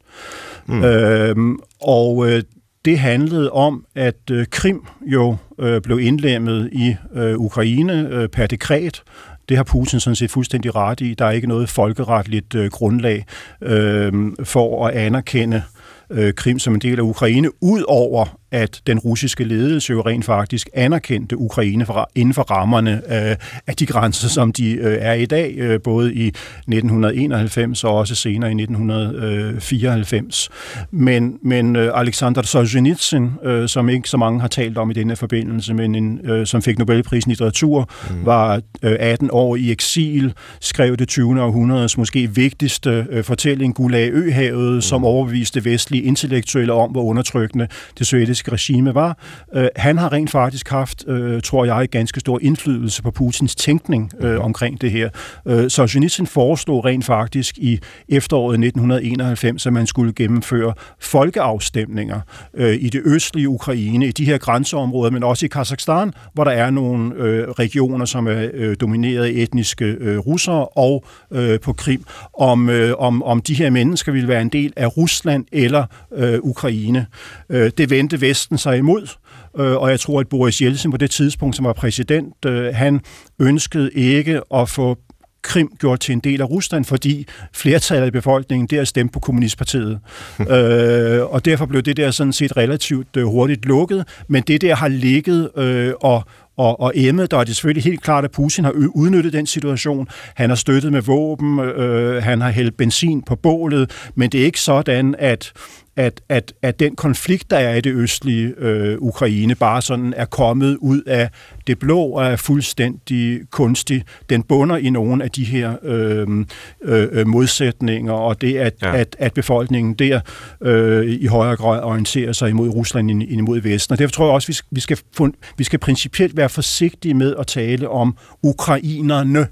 Mm. Øhm, og øh, det handlede om, at øh, Krim jo øh, blev indlemmet i øh, Ukraine øh, per dekret, det har Putin sådan set fuldstændig ret i. Der er ikke noget folkeretligt øh, grundlag øh, for at anerkende øh, Øh, Krim som en del af Ukraine, ud over at den russiske ledelse jo rent faktisk anerkendte Ukraine for, inden for rammerne øh, af de grænser, som de øh, er i dag, øh, både i 1991 og også senere i 1994. Men, men øh, Alexander Solzhenitsyn, øh, som ikke så mange har talt om i denne forbindelse, men en, øh, som fik Nobelprisen i litteratur, mm. var øh, 18 år i eksil, skrev det 20. århundredes måske vigtigste øh, fortælling, Gulag Øhavet, mm. som overbeviste vestlige intellektuelle om, hvor undertrykkende det sovjetiske sovjetiske regime var. Øh, han har rent faktisk haft, øh, tror jeg, ganske stor indflydelse på Putins tænkning øh, omkring det her. Øh, Solzhenitsyn foreslog rent faktisk i efteråret 1991, at man skulle gennemføre folkeafstemninger øh, i det østlige Ukraine, i de her grænseområder, men også i Kazakhstan, hvor der er nogle øh, regioner, som er øh, domineret af etniske øh, russere, og øh, på Krim, om, øh, om, om de her mennesker ville være en del af Rusland eller øh, Ukraine. Øh, det vendte Vesten sig imod, øh, og jeg tror, at Boris Jeltsin på det tidspunkt, som var præsident, øh, han ønskede ikke at få Krim gjort til en del af Rusland, fordi flertallet af befolkningen der stemte på Kommunistpartiet. øh, og derfor blev det der sådan set relativt øh, hurtigt lukket, men det der har ligget øh, og, og, og emmet, der er det selvfølgelig helt klart, at Putin har udnyttet den situation. Han har støttet med våben, øh, han har hældt benzin på bålet, men det er ikke sådan, at at, at, at den konflikt, der er i det østlige øh, Ukraine, bare sådan er kommet ud af det blå og er fuldstændig kunstig. Den bunder i nogle af de her øh, øh, modsætninger, og det at, ja. at, at befolkningen der øh, i højere grad orienterer sig imod Rusland end imod Vesten. Og derfor tror jeg også, at vi skal, vi skal principielt være forsigtige med at tale om ukrainerne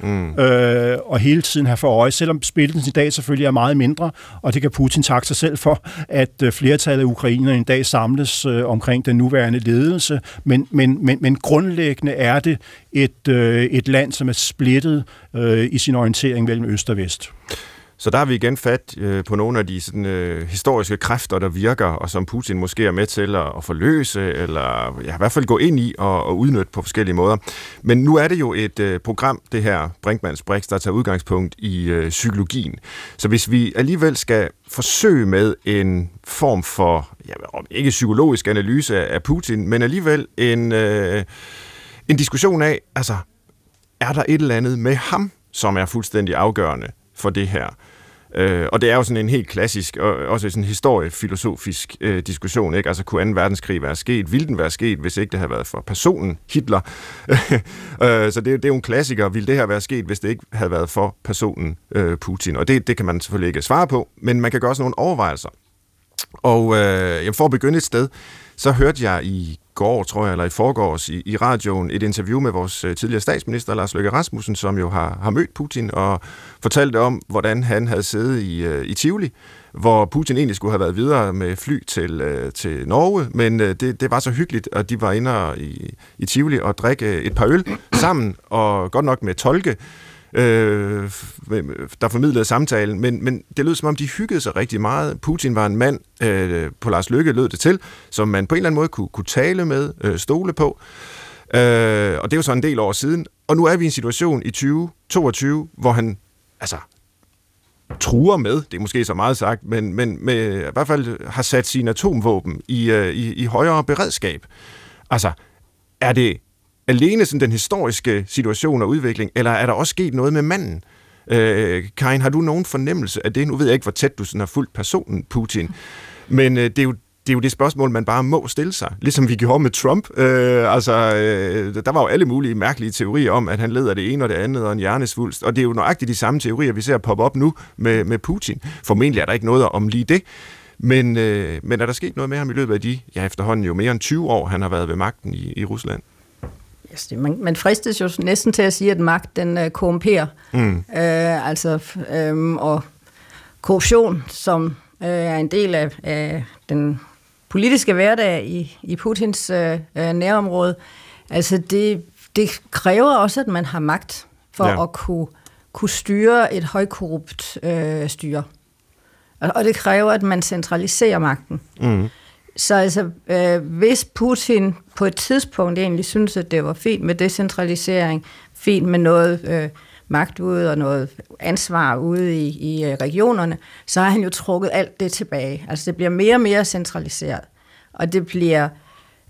mm. øh, og hele tiden have for øje, selvom spillet i dag selvfølgelig er meget mindre, og det kan Putin takke sig selv for, at øh, flertallet af ukrainerne en dag samles øh, omkring den nuværende ledelse, men, men, men, men grundlæggende er det et, øh, et land, som er splittet øh, i sin orientering mellem øst og vest. Så der har vi igen fat øh, på nogle af de sådan, øh, historiske kræfter, der virker, og som Putin måske er med til at, at forløse, eller ja, i hvert fald gå ind i og, og udnytte på forskellige måder. Men nu er det jo et øh, program, det her Brinkmanns Brix, der tager udgangspunkt i øh, psykologien. Så hvis vi alligevel skal forsøge med en form for, ja, ikke psykologisk analyse af Putin, men alligevel en, øh, en diskussion af, altså, er der et eller andet med ham, som er fuldstændig afgørende for det her? Øh, og det er jo sådan en helt klassisk, og også sådan en historiefilosofisk øh, diskussion. Ikke? Altså, kunne 2. verdenskrig være sket? Ville den være sket, hvis ikke det havde været for personen Hitler? øh, så det, det er jo en klassiker. Ville det her være sket, hvis det ikke havde været for personen øh, Putin? Og det, det kan man selvfølgelig ikke svare på, men man kan gøre sådan nogle overvejelser. Og øh, jeg for at begynde et sted, så hørte jeg i går, tror jeg, eller i forgårs i, i radioen, et interview med vores øh, tidligere statsminister, Lars Løkke Rasmussen, som jo har, har mødt Putin og fortalte om, hvordan han havde siddet i, øh, i Tivoli, hvor Putin egentlig skulle have været videre med fly til, øh, til Norge, men det, det var så hyggeligt, at de var inde i, i Tivoli og drikke et par øl sammen, og godt nok med tolke, øh, der formidlede samtalen, men, men det lød som om, de hyggede sig rigtig meget. Putin var en mand, øh, på Lars Lykke lød det til, som man på en eller anden måde kunne, kunne tale med, øh, stole på. Øh, og det er jo så en del år siden. Og nu er vi i en situation i 2022, hvor han altså truer med, det er måske så meget sagt, men, men med, i hvert fald har sat sine atomvåben i, øh, i, i højere beredskab. Altså, er det alene sådan den historiske situation og udvikling, eller er der også sket noget med manden? Øh, Karin, har du nogen fornemmelse af det? Nu ved jeg ikke, hvor tæt du sådan har fulgt personen Putin, men øh, det er jo det er jo det spørgsmål, man bare må stille sig. Ligesom vi gjorde med Trump. Øh, altså, øh, der var jo alle mulige mærkelige teorier om, at han leder det ene og det andet og en hjernesvulst. Og det er jo nøjagtigt de samme teorier, vi ser poppe op nu med, med Putin. Formentlig er der ikke noget om lige det. Men, øh, men er der sket noget med ham i løbet af de, ja efterhånden jo mere end 20 år, han har været ved magten i, i Rusland? Altså, man, man fristes jo næsten til at sige, at magt den uh, korrumperer. Mm. Uh, altså, um, og korruption, som uh, er en del af, af den politiske hverdag i, i Putins uh, uh, nærområde, altså det, det kræver også, at man har magt for ja. at kunne, kunne styre et højkorrupt uh, styre. Og, og det kræver, at man centraliserer magten. Mm. Så altså, øh, hvis Putin på et tidspunkt egentlig synes, at det var fint med decentralisering, fint med noget øh, magt ude og noget ansvar ude i, i øh, regionerne, så har han jo trukket alt det tilbage. Altså det bliver mere og mere centraliseret. Og det bliver...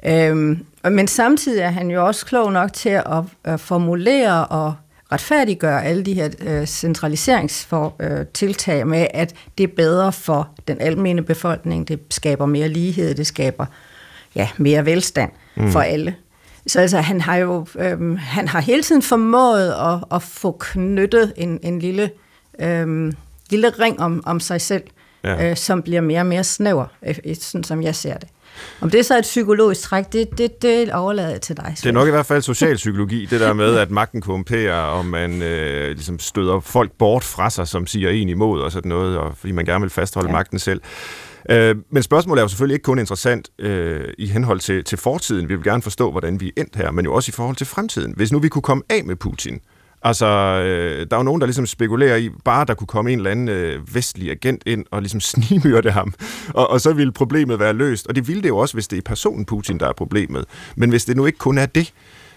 Øh, men samtidig er han jo også klog nok til at, at formulere og retfærdiggøre alle de her øh, centraliseringstiltag med, at det er bedre for den almene befolkning, det skaber mere lighed, det skaber ja, mere velstand mm. for alle. Så altså, han har jo øh, han har hele tiden formået at, at få knyttet en, en lille, øh, lille ring om, om sig selv, ja. øh, som bliver mere og mere snæver, øh, sådan som jeg ser det. Om det er så et psykologisk træk, det, det, det overlader jeg til dig. Det er nok i hvert fald socialpsykologi, det der med, at magten korrumperer, og man øh, ligesom støder folk bort fra sig, som siger en imod og sådan noget, og fordi man gerne vil fastholde ja. magten selv. Øh, men spørgsmålet er jo selvfølgelig ikke kun interessant øh, i henhold til, til fortiden. Vi vil gerne forstå, hvordan vi er endt her, men jo også i forhold til fremtiden. Hvis nu vi kunne komme af med Putin, Altså, øh, der er jo nogen, der ligesom spekulerer i, bare der kunne komme en eller anden øh, vestlig agent ind og ligesom snimyrte ham, og, og så ville problemet være løst. Og det ville det jo også, hvis det er personen Putin, der er problemet. Men hvis det nu ikke kun er det,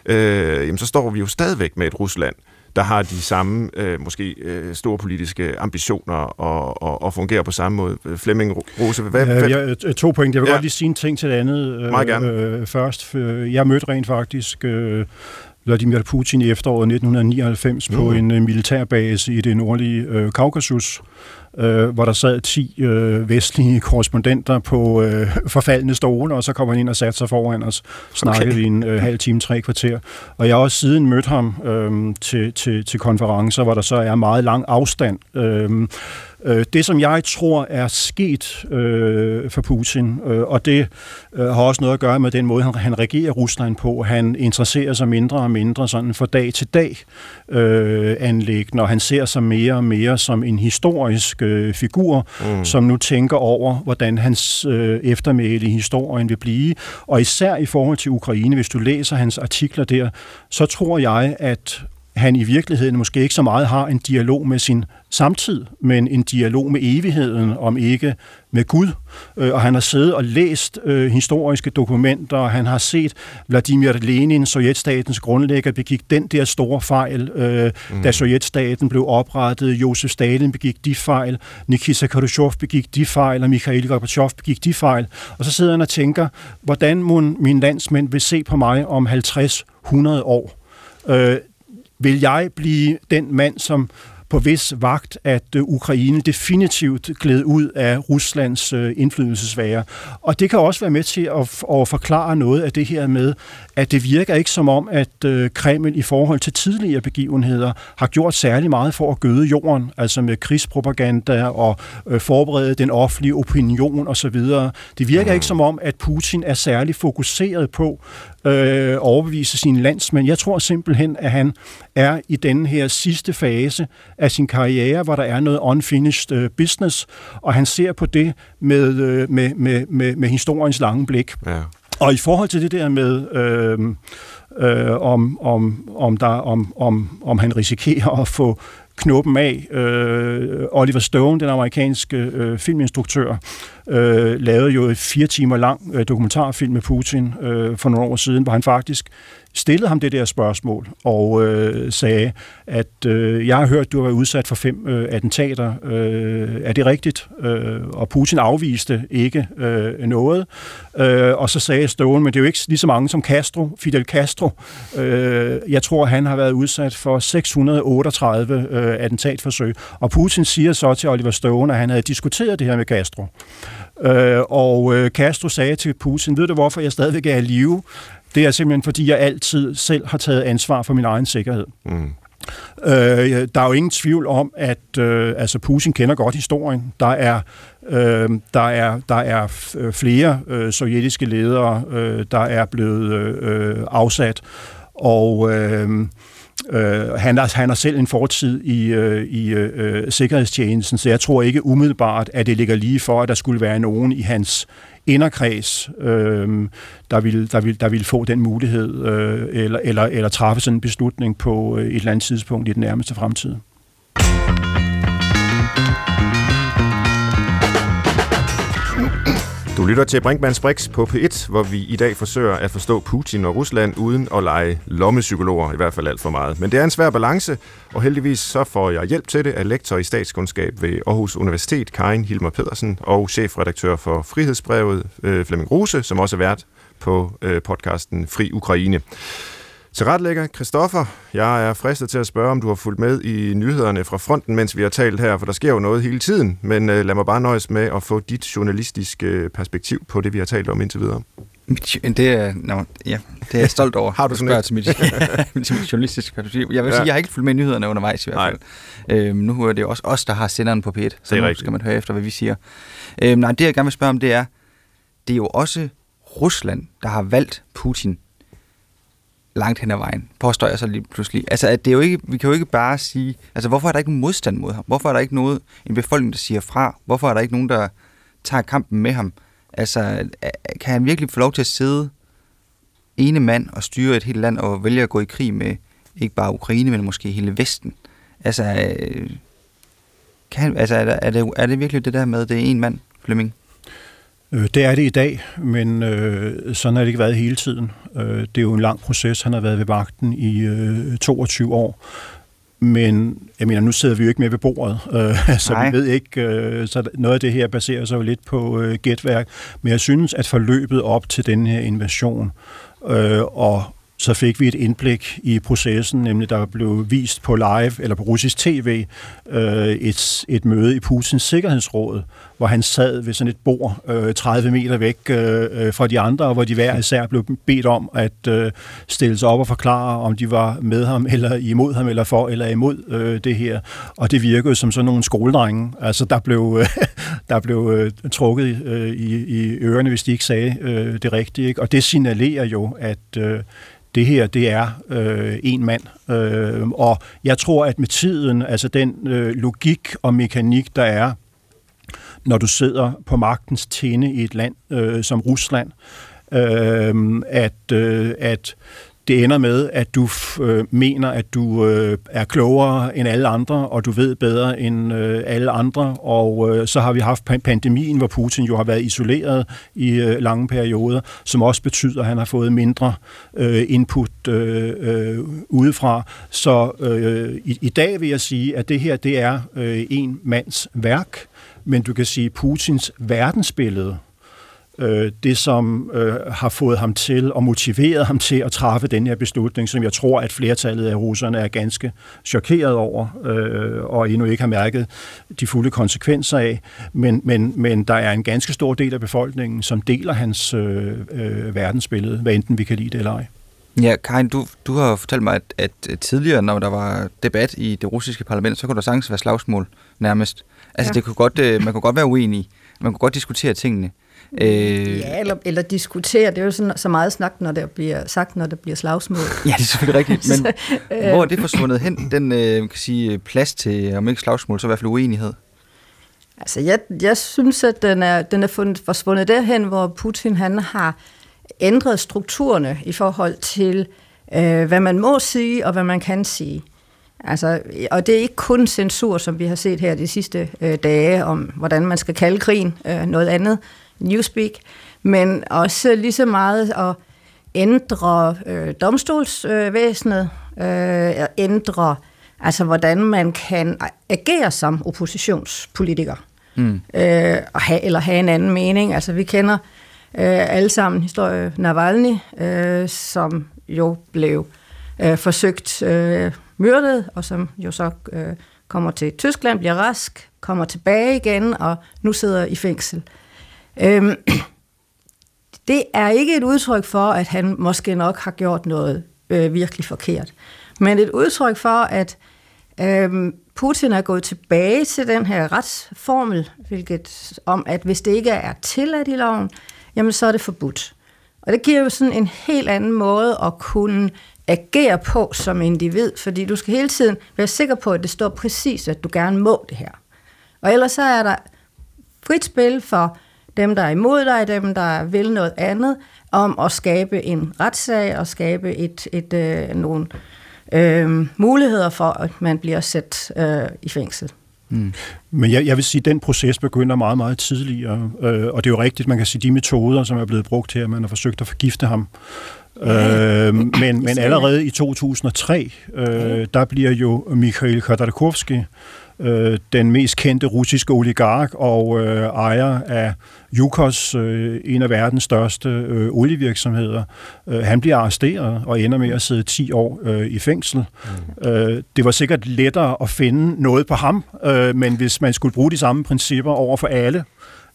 øh, jamen, så står vi jo stadigvæk med et Rusland, der har de samme, øh, måske øh, store politiske ambitioner og, og, og fungerer på samme måde. Flemming Rose, hvad? Ja, jeg, to point. Jeg vil ja. godt lige sige en ting til det andet øh. Øh, først. Jeg mødte rent faktisk... Øh, Vladimir Putin i efteråret 1999 mm. på en uh, militærbase i det nordlige uh, Kaukasus, uh, hvor der sad 10 uh, vestlige korrespondenter på uh, forfaldende stole, og så kom han ind og satte sig foran os, snakkede okay. vi en uh, halv time, tre kvarter. Og jeg har også siden mødt ham uh, til, til, til konferencer, hvor der så er meget lang afstand. Uh, Øh, det, som jeg tror er sket øh, for Putin, øh, og det øh, har også noget at gøre med den måde, han, han regerer Rusland på. Han interesserer sig mindre og mindre sådan for dag til dag øh, anlæg, når han ser sig mere og mere som en historisk øh, figur, mm. som nu tænker over, hvordan hans øh, eftermæle i historien vil blive. Og især i forhold til Ukraine, hvis du læser hans artikler der, så tror jeg, at han i virkeligheden måske ikke så meget har en dialog med sin samtid, men en dialog med evigheden, om ikke med Gud. Øh, og han har siddet og læst øh, historiske dokumenter, og han har set Vladimir Lenin, sovjetstatens grundlægger, begik den der store fejl, øh, mm. da sovjetstaten blev oprettet. Josef Stalin begik de fejl, Nikita Khrushchev begik de fejl, og Mikhail Gorbachev begik de fejl. Og så sidder han og tænker, hvordan må min landsmænd vil se på mig om 50-100 år? Øh, vil jeg blive den mand, som på vis vagt, at øh, Ukraine definitivt gled ud af Ruslands øh, indflydelsesvære. Og det kan også være med til at, at forklare noget af det her med, at det virker ikke som om, at øh, Kreml i forhold til tidligere begivenheder har gjort særlig meget for at gøde jorden, altså med krigspropaganda og forberede den offentlige opinion osv. Det virker ikke som om, at Putin er særlig fokuseret på øh, overbevise sine landsmænd. Jeg tror simpelthen, at han er i den her sidste fase af sin karriere, hvor der er noget unfinished øh, business, og han ser på det med, øh, med, med, med, med historiens lange blik. Ja. Og i forhold til det der med, øh, øh, om, om, om, der, om, om, om han risikerer at få knuppen af. Øh, Oliver Stone, den amerikanske øh, filminstruktør, øh, lavede jo et fire timer lang øh, dokumentarfilm med Putin øh, for nogle år siden, hvor han faktisk stillede ham det der spørgsmål og øh, sagde, at øh, jeg har hørt, du har været udsat for fem øh, attentater. Øh, er det rigtigt? Øh, og Putin afviste ikke øh, noget. Øh, og så sagde Stone, men det er jo ikke lige så mange som Castro, Fidel Castro. Øh, jeg tror, han har været udsat for 638 øh, attentatforsøg. Og Putin siger så til Oliver Stone, at han havde diskuteret det her med Castro. Øh, og øh, Castro sagde til Putin, ved du hvorfor jeg stadigvæk er i live? Det er simpelthen, fordi jeg altid selv har taget ansvar for min egen sikkerhed. Mm. Øh, der er jo ingen tvivl om, at øh, altså Putin kender godt historien. Der er øh, der er der er flere øh, sovjetiske ledere, øh, der er blevet øh, afsat, og øh, Øh, han, er, han har selv en fortid i, øh, i øh, sikkerhedstjenesten, så jeg tror ikke umiddelbart, at det ligger lige for, at der skulle være nogen i hans inderkreds, øh, der, ville, der, ville, der ville få den mulighed, øh, eller, eller, eller træffe sådan en beslutning på øh, et eller andet tidspunkt i den nærmeste fremtid. Du lytter til Brinkmanns Brix på P1, hvor vi i dag forsøger at forstå Putin og Rusland uden at lege lommepsykologer, i hvert fald alt for meget. Men det er en svær balance, og heldigvis så får jeg hjælp til det af lektor i statskundskab ved Aarhus Universitet, Karin Hilmer Pedersen, og chefredaktør for Frihedsbrevet, øh, Flemming Rose, som også er vært på øh, podcasten Fri Ukraine. Til retlægger Christoffer, jeg er fristet til at spørge, om du har fulgt med i nyhederne fra fronten, mens vi har talt her, for der sker jo noget hele tiden. Men uh, lad mig bare nøjes med at få dit journalistiske perspektiv på det, vi har talt om indtil videre. Det er, no, ja, det er jeg stolt over. har du sådan et? Til mit, til mit journalistiske perspektiv. Jeg vil ja. sige, jeg har ikke fulgt med nyhederne undervejs i hvert fald. Øhm, nu er det også os, der har senderen på P1, så nu rigtigt. skal man høre efter, hvad vi siger. Øhm, nej, det jeg gerne vil spørge om, det er, det er jo også Rusland, der har valgt Putin langt hen ad vejen, påstår jeg så lige pludselig. Altså, at det er jo ikke, vi kan jo ikke bare sige, altså hvorfor er der ikke modstand mod ham? Hvorfor er der ikke noget, en befolkning, der siger fra? Hvorfor er der ikke nogen, der tager kampen med ham? Altså, kan han virkelig få lov til at sidde ene mand og styre et helt land og vælge at gå i krig med ikke bare Ukraine, men måske hele Vesten? Altså, øh, kan, altså er, det, er, det, er det virkelig det der med, det er en mand, Flemming? Øh, det er det i dag, men øh, sådan har det ikke været hele tiden. Øh, det er jo en lang proces. Han har været ved magten i øh, 22 år. Men jeg mener, nu sidder vi jo ikke med ved bordet, øh, så Nej. vi ved ikke, øh, så noget af det her baserer sig jo lidt på øh, gætværk. Men jeg synes, at forløbet op til den her invasion øh, og så fik vi et indblik i processen, nemlig der blev vist på live, eller på russisk tv, øh, et, et møde i Putins Sikkerhedsråd, hvor han sad ved sådan et bord øh, 30 meter væk øh, øh, fra de andre, og hvor de hver især blev bedt om at øh, stille sig op og forklare, om de var med ham, eller imod ham, eller for eller imod øh, det her. Og det virkede som sådan nogle skoledrenge. Altså, der blev, øh, der blev øh, trukket øh, i, i ørerne, hvis de ikke sagde øh, det rigtige. Ikke? Og det signalerer jo, at øh, det her, det er øh, en mand. Øh, og jeg tror, at med tiden, altså den øh, logik og mekanik, der er, når du sidder på magtens tinde i et land øh, som Rusland, øh, at, øh, at det ender med, at du øh, mener, at du øh, er klogere end alle andre, og du ved bedre end øh, alle andre. Og øh, så har vi haft pandemien, hvor Putin jo har været isoleret i øh, lange perioder, som også betyder, at han har fået mindre øh, input øh, øh, udefra. Så øh, i, i dag vil jeg sige, at det her det er øh, en mands værk, men du kan sige, Putins verdensbillede øh, det, som øh, har fået ham til og motiveret ham til at træffe den her beslutning, som jeg tror, at flertallet af russerne er ganske chokeret over øh, og endnu ikke har mærket de fulde konsekvenser af. Men, men, men der er en ganske stor del af befolkningen, som deler hans øh, øh, verdensbillede, hvad enten vi kan lide det eller ej. Ja, Karin, du, du har fortalt mig, at, at tidligere, når der var debat i det russiske parlament, så kunne der sagtens være slagsmål nærmest. Altså, ja. det kunne godt, øh, man kunne godt være uenig. Man kunne godt diskutere tingene. Øh, ja, eller, eller diskutere. Det er jo sådan, så meget snak, når der bliver sagt, når der bliver slagsmål. ja, det er selvfølgelig rigtigt. Men så, øh, hvor er det forsvundet hen, den øh, kan sige, plads til, om ikke slagsmål, så i hvert fald uenighed? Altså, jeg, jeg synes, at den er, den er fundet, forsvundet derhen, hvor Putin han har ændret strukturerne i forhold til, øh, hvad man må sige og hvad man kan sige. Altså, og det er ikke kun censur, som vi har set her de sidste øh, dage, om hvordan man skal kalde krigen, øh, noget andet, newspeak, men også lige så meget at ændre øh, domstolsvæsenet, øh, ændre altså hvordan man kan agere som oppositionspolitiker, mm. øh, og have, eller have en anden mening. Altså vi kender øh, alle sammen historie Navalny, øh, som jo blev øh, forsøgt øh, myrdet, og som jo så øh, kommer til Tyskland, bliver rask, kommer tilbage igen, og nu sidder i fængsel. Øhm, det er ikke et udtryk for, at han måske nok har gjort noget øh, virkelig forkert, men et udtryk for, at øh, Putin er gået tilbage til den her retsformel, hvilket om, at hvis det ikke er tilladt i loven, jamen så er det forbudt. Og det giver jo sådan en helt anden måde at kunne agere på som individ, fordi du skal hele tiden være sikker på, at det står præcis, at du gerne må det her. Og ellers så er der frit spil for dem, der er imod dig, dem, der vil noget andet, om at skabe en retssag og skabe et, et, øh, nogle øh, muligheder for, at man bliver sat øh, i fængsel. Mm. Men jeg, jeg vil sige, at den proces begynder meget, meget tidligere. Øh, og det er jo rigtigt, man kan sige, de metoder, som er blevet brugt her, man har forsøgt at forgifte ham. Øh, men, men allerede i 2003, øh, der bliver jo Mikhail Khodorkovsky, øh, den mest kendte russiske oligark og øh, ejer af Yukos, øh, en af verdens største øh, olievirksomheder. Øh, han bliver arresteret og ender med at sidde 10 år øh, i fængsel. Mm. Øh, det var sikkert lettere at finde noget på ham, øh, men hvis man skulle bruge de samme principper over for alle,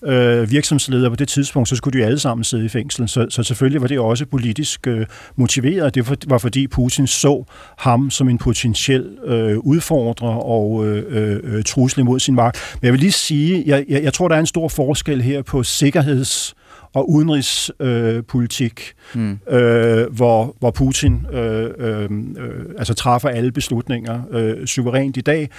øh, virksomhedsledere på det tidspunkt, så skulle de alle sammen sidde i fængsel. Så, så selvfølgelig var det også politisk øh, motiveret. Det var fordi Putin så ham som en potentiel øh, udfordrer og øh, øh, trussel imod sin magt. Men jeg vil lige sige, jeg, jeg, jeg tror, der er en stor forskel her på sikkerheds og udenrigspolitik, øh, mm. øh, hvor, hvor Putin øh, øh, øh, altså træffer alle beslutninger øh, suverænt i dag,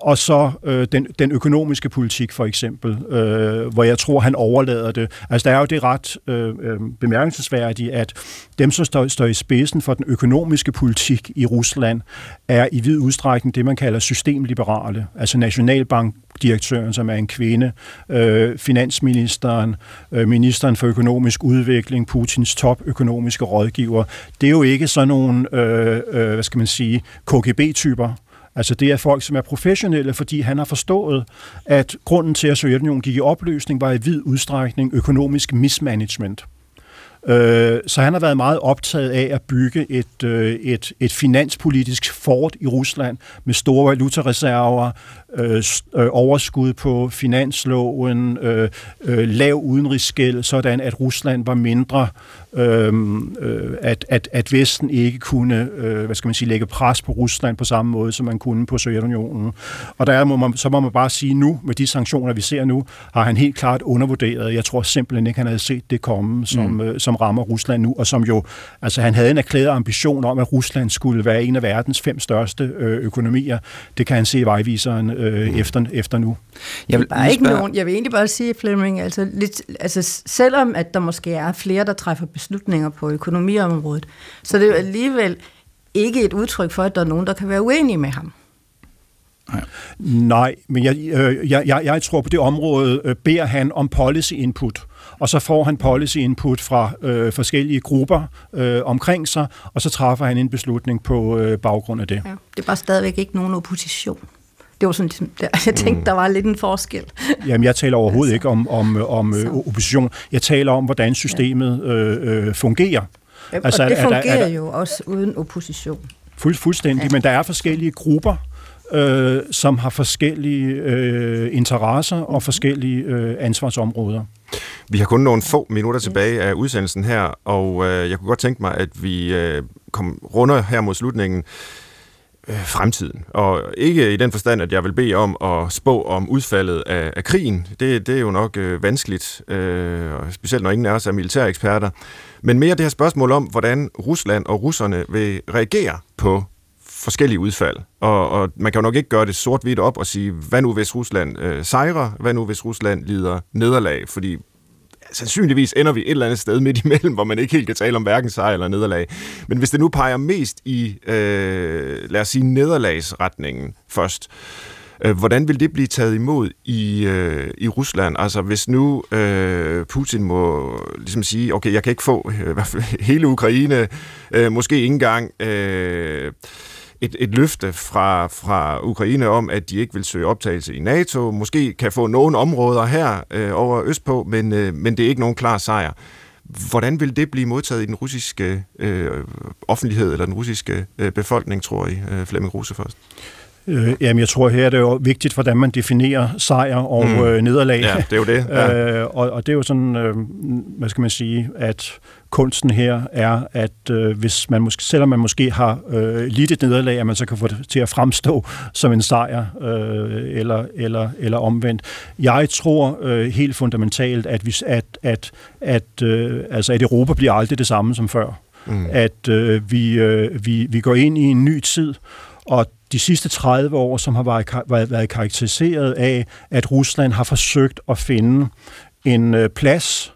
og så øh, den, den økonomiske politik for eksempel, øh, hvor jeg tror, han overlader det. Altså der er jo det ret øh, øh, bemærkelsesværdigt, at dem, som står, står i spidsen for den økonomiske politik i Rusland, er i vid udstrækning det, man kalder systemliberale, altså nationalbankdirektøren, som er en kvinde, øh, finansministeren, øh, ministeren for økonomisk udvikling, Putins top økonomiske rådgiver. Det er jo ikke sådan nogle, øh, øh, hvad skal man sige, KGB-typer, Altså det er folk, som er professionelle, fordi han har forstået, at grunden til, at Sovjetunionen gik i opløsning, var i vid udstrækning økonomisk mismanagement. Øh, så han har været meget optaget af at bygge et, øh, et, et finanspolitisk fort i Rusland med store valutareserver, øh, overskud på finansloven, lav udenrigsskæld, sådan at Rusland var mindre Øhm, øh, at, at, at Vesten ikke kunne øh, hvad skal man sige, lægge pres på Rusland på samme måde, som man kunne på Sovjetunionen. Og der må man, så må man bare sige nu, med de sanktioner, vi ser nu, har han helt klart undervurderet. Jeg tror simpelthen ikke, han havde set det komme, som, mm. øh, som rammer Rusland nu, og som jo, altså han havde en erklæret ambition om, at Rusland skulle være en af verdens fem største øh, økonomier. Det kan han se i vejviseren øh, mm. efter, efter nu. Jeg vil, ikke nogen, jeg vil egentlig bare sige, Fleming, altså, lidt, altså selvom at der måske er flere, der træffer beslutninger på økonomiområdet, så det er jo alligevel ikke et udtryk for, at der er nogen, der kan være uenige med ham. Nej, Nej men jeg, øh, jeg, jeg, jeg tror på det område, øh, beder han om policy input, og så får han policy input fra øh, forskellige grupper øh, omkring sig, og så træffer han en beslutning på øh, baggrund af det. Ja, det er bare stadigvæk ikke nogen opposition. det var sådan, jeg tænkte, der var lidt en forskel. Jamen, jeg taler overhovedet altså, ikke om, om, om øh, opposition. Jeg taler om, hvordan systemet ja. øh, øh, fungerer. Altså, og det fungerer er der, er der, jo også uden opposition. Fuld, fuldstændig, ja. men der er forskellige grupper, øh, som har forskellige øh, interesser og forskellige øh, ansvarsområder. Vi har kun nogle få minutter tilbage af udsendelsen her, og øh, jeg kunne godt tænke mig, at vi øh, kom runder her mod slutningen øh, fremtiden. Og ikke i den forstand, at jeg vil bede om at spå om udfaldet af, af krigen. Det, det er jo nok øh, vanskeligt, øh, specielt når ingen af os er militæreksperter. Men mere det her spørgsmål om, hvordan Rusland og russerne vil reagere på forskellige udfald. Og, og man kan jo nok ikke gøre det sort-hvidt op og sige, hvad nu hvis Rusland øh, sejrer, hvad nu hvis Rusland lider nederlag, fordi sandsynligvis ender vi et eller andet sted midt imellem, hvor man ikke helt kan tale om hverken sejr eller nederlag. Men hvis det nu peger mest i, øh, lad os sige, nederlagsretningen først, øh, hvordan vil det blive taget imod i, øh, i Rusland? Altså hvis nu øh, Putin må ligesom sige, okay, jeg kan ikke få øh, hele Ukraine, øh, måske ikke engang... Øh, et, et løfte fra, fra Ukraine om, at de ikke vil søge optagelse i NATO. Måske kan få nogle områder her øh, over Østpå, men, øh, men det er ikke nogen klar sejr. Hvordan vil det blive modtaget i den russiske øh, offentlighed eller den russiske øh, befolkning, tror I, øh, Flemming Rose først? Øh, jamen, jeg tror her, det er jo vigtigt, hvordan man definerer sejr og mm. øh, nederlag. Ja, det er jo det. Ja. øh, og, og det er jo sådan, øh, hvad skal man sige, at kunsten her er, at øh, hvis man måske, selvom man måske har øh, lidt et nederlag, at man så kan få det til at fremstå som en sejr, øh, eller, eller, eller omvendt. Jeg tror øh, helt fundamentalt, at, vi, at, at, at, øh, altså, at Europa bliver aldrig det samme som før. Mm. At øh, vi, øh, vi, vi går ind i en ny tid, og de sidste 30 år, som har været, været karakteriseret af, at Rusland har forsøgt at finde en øh, plads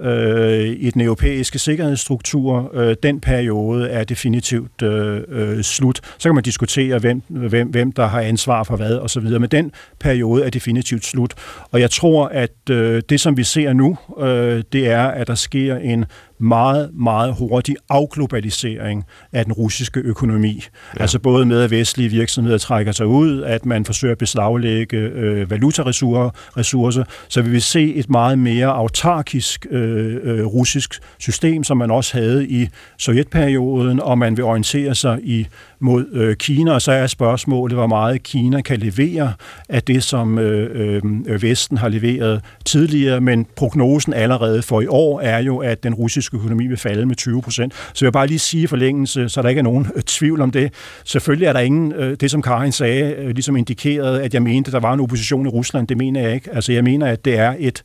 øh, i den europæiske sikkerhedsstruktur. Øh, den periode er definitivt øh, øh, slut. Så kan man diskutere, hvem, hvem, hvem der har ansvar for hvad osv., men den periode er definitivt slut. Og jeg tror, at øh, det, som vi ser nu, øh, det er, at der sker en meget, meget hurtig afglobalisering af den russiske økonomi. Ja. Altså både med, at vestlige virksomheder trækker sig ud, at man forsøger at beslaglægge øh, valutaressourcer, så vi vil se et meget mere autarkisk øh, øh, russisk system, som man også havde i sovjetperioden, og man vil orientere sig i mod øh, Kina, og så er spørgsmålet, hvor meget Kina kan levere af det, som øh, øh, Vesten har leveret tidligere, men prognosen allerede for i år er jo, at den russiske økonomi vil falde med 20 procent. Så jeg vil bare lige sige i forlængelse, så der ikke er nogen øh, tvivl om det. Selvfølgelig er der ingen, øh, det som Karin sagde, øh, ligesom indikerede, at jeg mente, at der var en opposition i Rusland. Det mener jeg ikke. Altså jeg mener, at det er et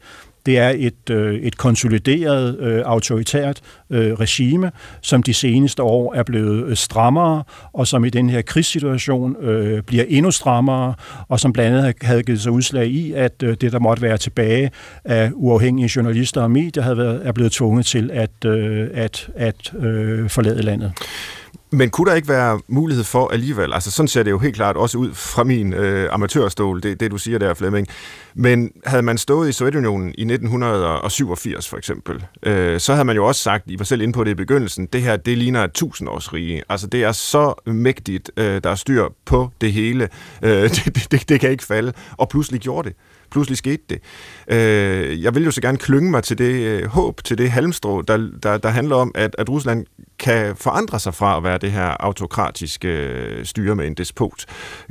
det er et, øh, et konsolideret, øh, autoritært øh, regime, som de seneste år er blevet øh, strammere, og som i den her krigssituation øh, bliver endnu strammere, og som blandt andet havde givet sig udslag i, at øh, det, der måtte være tilbage af uafhængige journalister og medier, havde været, er blevet tvunget til at, øh, at, at øh, forlade landet. Men kunne der ikke være mulighed for alligevel, altså sådan ser det jo helt klart også ud fra min øh, amatørstol, det, det du siger der, Flemming, men havde man stået i Sovjetunionen i 1987 for eksempel, øh, så havde man jo også sagt, I var selv inde på det i begyndelsen, det her, det ligner et tusindårsrige. Altså det er så mægtigt, øh, der er styr på det hele. Øh, det, det, det kan ikke falde. Og pludselig gjorde det pludselig skete det. Øh, jeg vil jo så gerne klynge mig til det øh, håb, til det halmstrå, der, der, der handler om, at, at Rusland kan forandre sig fra at være det her autokratiske øh, styre med en despot.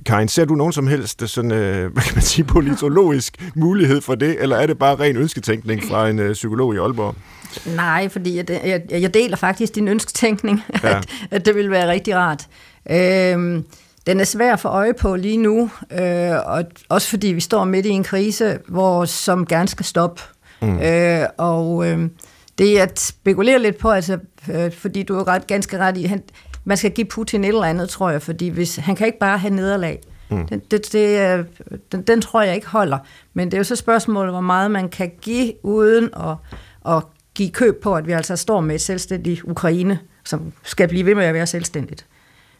Karin, ser du nogen som helst sådan, øh, hvad kan man sige, politologisk mulighed for det, eller er det bare ren ønsketænkning fra en øh, psykolog i Aalborg? Nej, fordi jeg, jeg, jeg deler faktisk din ønsketænkning, ja. at, at det vil være rigtig rart. Øh, den er svær at få øje på lige nu, øh, og også fordi vi står midt i en krise, hvor som gerne skal stoppe. Mm. Øh, og øh, det er at spekulere lidt på, altså, øh, fordi du er ret, ganske ret i, han, man skal give Putin et eller andet, tror jeg, fordi hvis, han kan ikke bare have nederlag. Mm. Den, det, det, den, den tror jeg ikke holder. Men det er jo så spørgsmålet, hvor meget man kan give uden at, at give køb på, at vi altså står med et selvstændigt Ukraine, som skal blive ved med at være selvstændigt.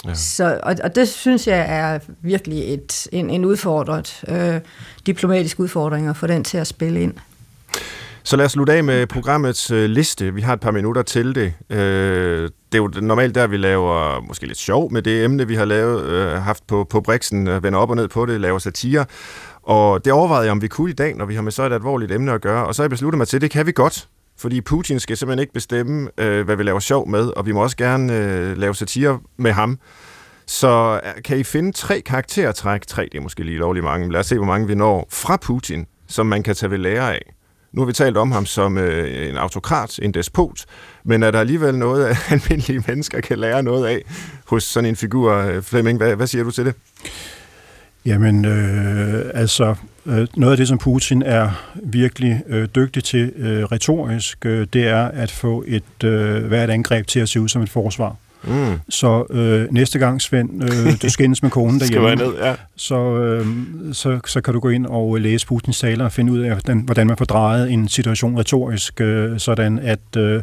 Ja. Så, og, og det synes jeg er virkelig et, en, en udfordret, øh, diplomatisk udfordring at få den til at spille ind. Så lad os slutte af med programmets øh, liste. Vi har et par minutter til det. Øh, det er jo normalt der, vi laver måske lidt sjov med det emne, vi har lavet, øh, haft på, på Brixen, øh, vender op og ned på det, laver satire. Og det overvejede jeg, om vi kunne i dag, når vi har med så et alvorligt emne at gøre. Og så har jeg besluttet mig til, at det kan vi godt. Fordi Putin skal simpelthen ikke bestemme, øh, hvad vi laver sjov med, og vi må også gerne øh, lave satire med ham. Så øh, kan I finde tre karaktertræk, tre det er måske lige lovlig mange, men lad os se, hvor mange vi når, fra Putin, som man kan tage ved lære af. Nu har vi talt om ham som øh, en autokrat, en despot, men er der alligevel noget, at almindelige mennesker kan lære noget af hos sådan en figur? Fleming, Flemming, hvad, hvad siger du til det? Jamen, øh, altså, øh, noget af det, som Putin er virkelig øh, dygtig til øh, retorisk, øh, det er at få et øh, hvert angreb til at se ud som et forsvar. Mm. Så øh, næste gang, Svend, øh, du skændes med konen derhjemme, ned, ja. så, øh, så, så kan du gå ind og læse Putins taler og finde ud af, hvordan, hvordan man får drejet en situation retorisk, øh, sådan at øh,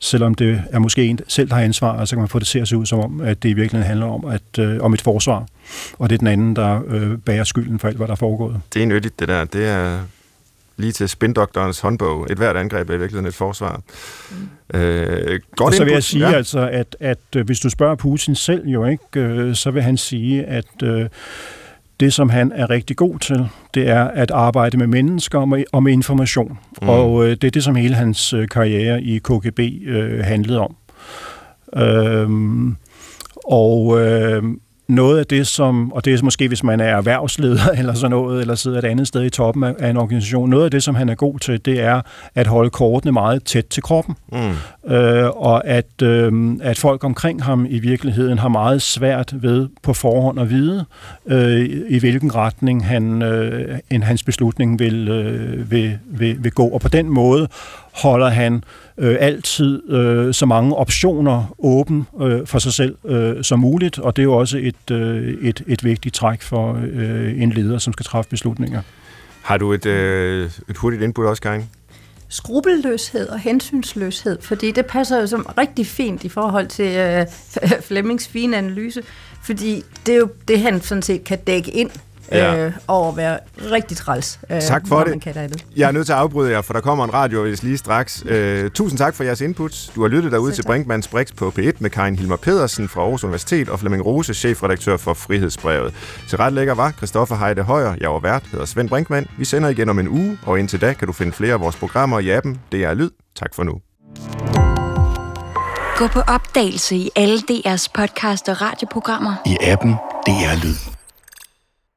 selvom det er måske en selv, der har ansvar, så kan man få det til at se ud som om, at det i virkeligheden handler om, at, øh, om et forsvar, og det er den anden, der øh, bærer skylden for alt, hvad der er foregået. Det er nyttigt, det der. Det er lige til spindoktorens håndbog. Et hvert angreb er i virkeligheden et forsvar. Mm. Øh, godt og så vil jeg sige, ja. altså, at, at øh, hvis du spørger Putin selv jo ikke, øh, så vil han sige, at øh, det, som han er rigtig god til, det er at arbejde med mennesker og med, og med information. Mm. Og øh, det er det, som hele hans øh, karriere i KGB øh, handlede om. Øhm, og øh, noget af det, som, og det er måske, hvis man er erhvervsleder eller sådan noget, eller sidder et andet sted i toppen af, en organisation, noget af det, som han er god til, det er at holde kortene meget tæt til kroppen. Mm. Øh, og at, øh, at folk omkring ham i virkeligheden har meget svært ved på forhånd at vide, øh, i hvilken retning han, øh, en hans beslutning vil, øh, vil, vil, vil gå. Og på den måde holder han øh, altid øh, så mange optioner åben øh, for sig selv øh, som muligt, og det er jo også et, øh, et, et vigtigt træk for øh, en leder, som skal træffe beslutninger. Har du et, øh, et hurtigt input også, Karin? skrupelløshed og hensynsløshed, fordi det passer jo som rigtig fint i forhold til øh, Flemmings fine analyse, fordi det er jo det, han sådan set kan dække ind ja. øh, og at være rigtig træls. Øh, tak for det. kan det. Jeg er nødt til at afbryde jer, for der kommer en radiovis lige straks. Øh, tusind tak for jeres input. Du har lyttet derude til Brinkmanns Brix på P1 med Karin Hilmer Pedersen fra Aarhus Universitet og Flemming Rose, chefredaktør for Frihedsbrevet. Til ret lækker var Christoffer Heide Højer. Jeg var vært, hedder Svend Brinkmann. Vi sender igen om en uge, og indtil da kan du finde flere af vores programmer i appen. Det er Lyd. Tak for nu. Gå på opdagelse i alle DR's podcast og radioprogrammer. I appen DR Lyd.